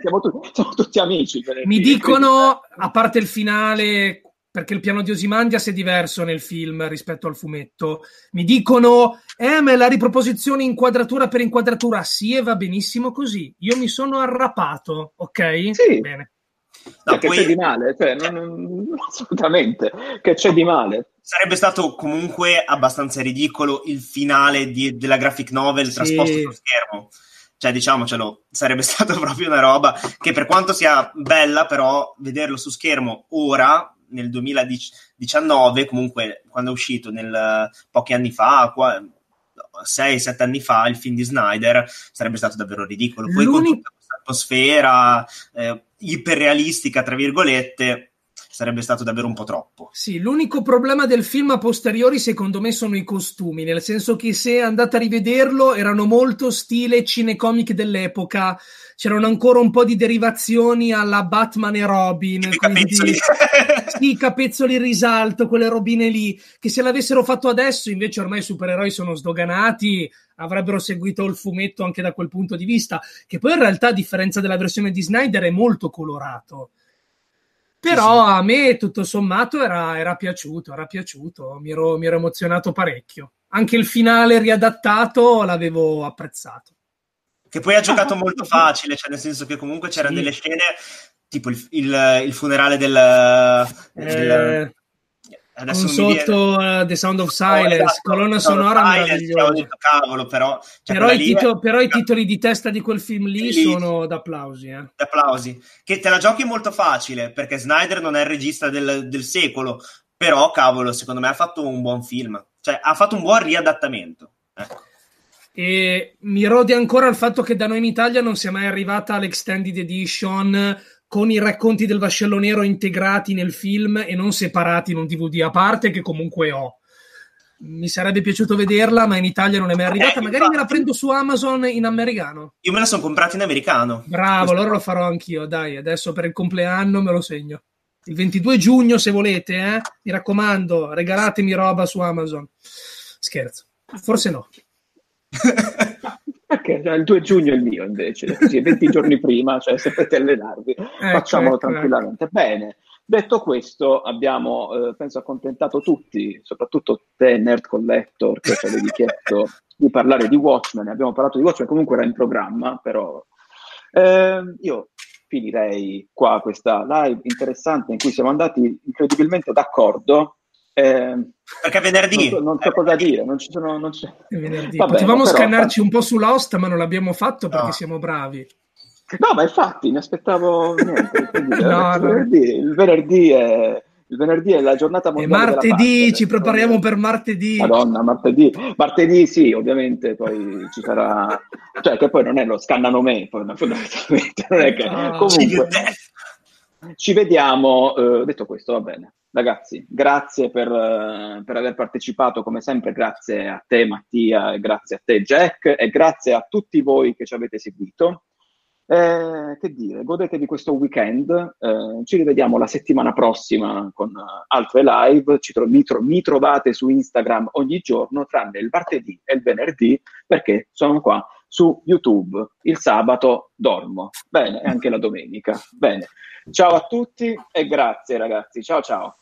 siamo, tutti, siamo, tutti amici. Mi dicono, a parte il finale, perché il piano di Osimandias è diverso nel film rispetto al fumetto. Mi dicono, eh, ma la riproposizione inquadratura per inquadratura. Sì, e va benissimo così. Io mi sono arrapato, ok? Sì. Bene. No, che poi... c'è di male? Cioè, non, non, assolutamente, che c'è di male. Sarebbe stato comunque abbastanza ridicolo il finale di, della graphic novel sì. trasposto sullo schermo. Cioè, diciamocelo, sarebbe [LAUGHS] stata proprio una roba che per quanto sia bella, però vederlo su schermo ora, nel 2019, comunque quando è uscito nel, pochi anni fa, 6-7 anni fa, il film di Snyder, sarebbe stato davvero ridicolo. Poi con tutta questa atmosfera... Eh, iperrealistica, tra virgolette, sarebbe stato davvero un po' troppo. Sì, l'unico problema del film a posteriori secondo me sono i costumi, nel senso che se andate a rivederlo erano molto stile cinecomic dell'epoca, c'erano ancora un po' di derivazioni alla Batman e Robin, I capezzoli. [LAUGHS] sì, capezzoli risalto, quelle robine lì, che se l'avessero fatto adesso invece ormai i supereroi sono sdoganati, avrebbero seguito il fumetto anche da quel punto di vista, che poi in realtà a differenza della versione di Snyder è molto colorato. Però a me tutto sommato era, era piaciuto, era piaciuto, mi ero, mi ero emozionato parecchio. Anche il finale riadattato l'avevo apprezzato. Che poi ha giocato molto facile, cioè nel senso che comunque c'erano Sì. delle scene, tipo il, il- il funerale del... del- Eh, adesso viene- sotto eh, The Sound of Oh, Silence, esatto, colonna sonora meravigliosa. avevo detto, cavolo, però... cioè, Però i, lì tito- è- però i titoli di testa di quel film lì Lì. sono d'applausi. Eh. applausi. Che te la giochi molto facile, perché Snyder non è il regista del, del secolo, però, cavolo, secondo me ha fatto un buon film. Cioè, ha fatto un buon riadattamento. Ecco. E mi rode ancora il fatto che da noi in Italia non sia mai arrivata l'extended edition con i racconti del vascello nero integrati nel film e non separati in un DVD a parte, che comunque ho. Mi sarebbe piaciuto vederla, ma in Italia non è mai arrivata. Eh, Magari me la infatti. prendo su Amazon in americano. Io me la sono comprata in americano. Bravo, Questo- allora lo farò anch'io. Dai, adesso per il compleanno me lo segno. Il 22 giugno, se volete, eh? mi raccomando, regalatemi roba su Amazon. Scherzo, forse no. [LAUGHS] [LAUGHS] Perché Cioè, il 2 giugno è il mio invece, così 20 giorni prima, cioè se potete allenarvi, [LAUGHS] facciamolo ecco, tranquillamente. Bene, detto questo, abbiamo, eh, penso, accontentato tutti, soprattutto te, Nerd Collector, che ci avevi chiesto di parlare di Watchmen. Abbiamo parlato di Watchmen, comunque era in programma, però eh, io finirei qua questa live interessante in cui siamo andati incredibilmente d'accordo. Eh, Perché venerdì... non, so, non so Eh, cosa dire, non ci sono... Non c'è... È venerdì. Va bene, Potevamo però- scannarci un po' su Lost, ma non l'abbiamo fatto perché No. siamo bravi. No, ma infatti mi aspettavo niente. quindi, No, [LAUGHS] il, no. venerdì, il, venerdì è, il venerdì è la giornata E mondiale. della martedì pasta, ci prepariamo per martedì. Madonna, martedì. Martedì sì, ovviamente poi ci sarà... Cioè che poi non è lo scannano me, poi, fondamentalmente. Non è che... Ah. Comunque, ci vediamo. eh, detto questo, va bene. Ragazzi, grazie per, eh, per aver partecipato come sempre, grazie a te Mattia grazie a te Jack e grazie a tutti voi che ci avete seguito. Eh, che dire, godetevi questo weekend, eh, ci rivediamo la settimana prossima con eh, altre live, tro- mi, tro- mi trovate su Instagram ogni giorno, tranne il martedì e il venerdì, perché sono qua su YouTube. Il sabato dormo, bene, anche la domenica. Bene, ciao a tutti e grazie ragazzi, ciao ciao.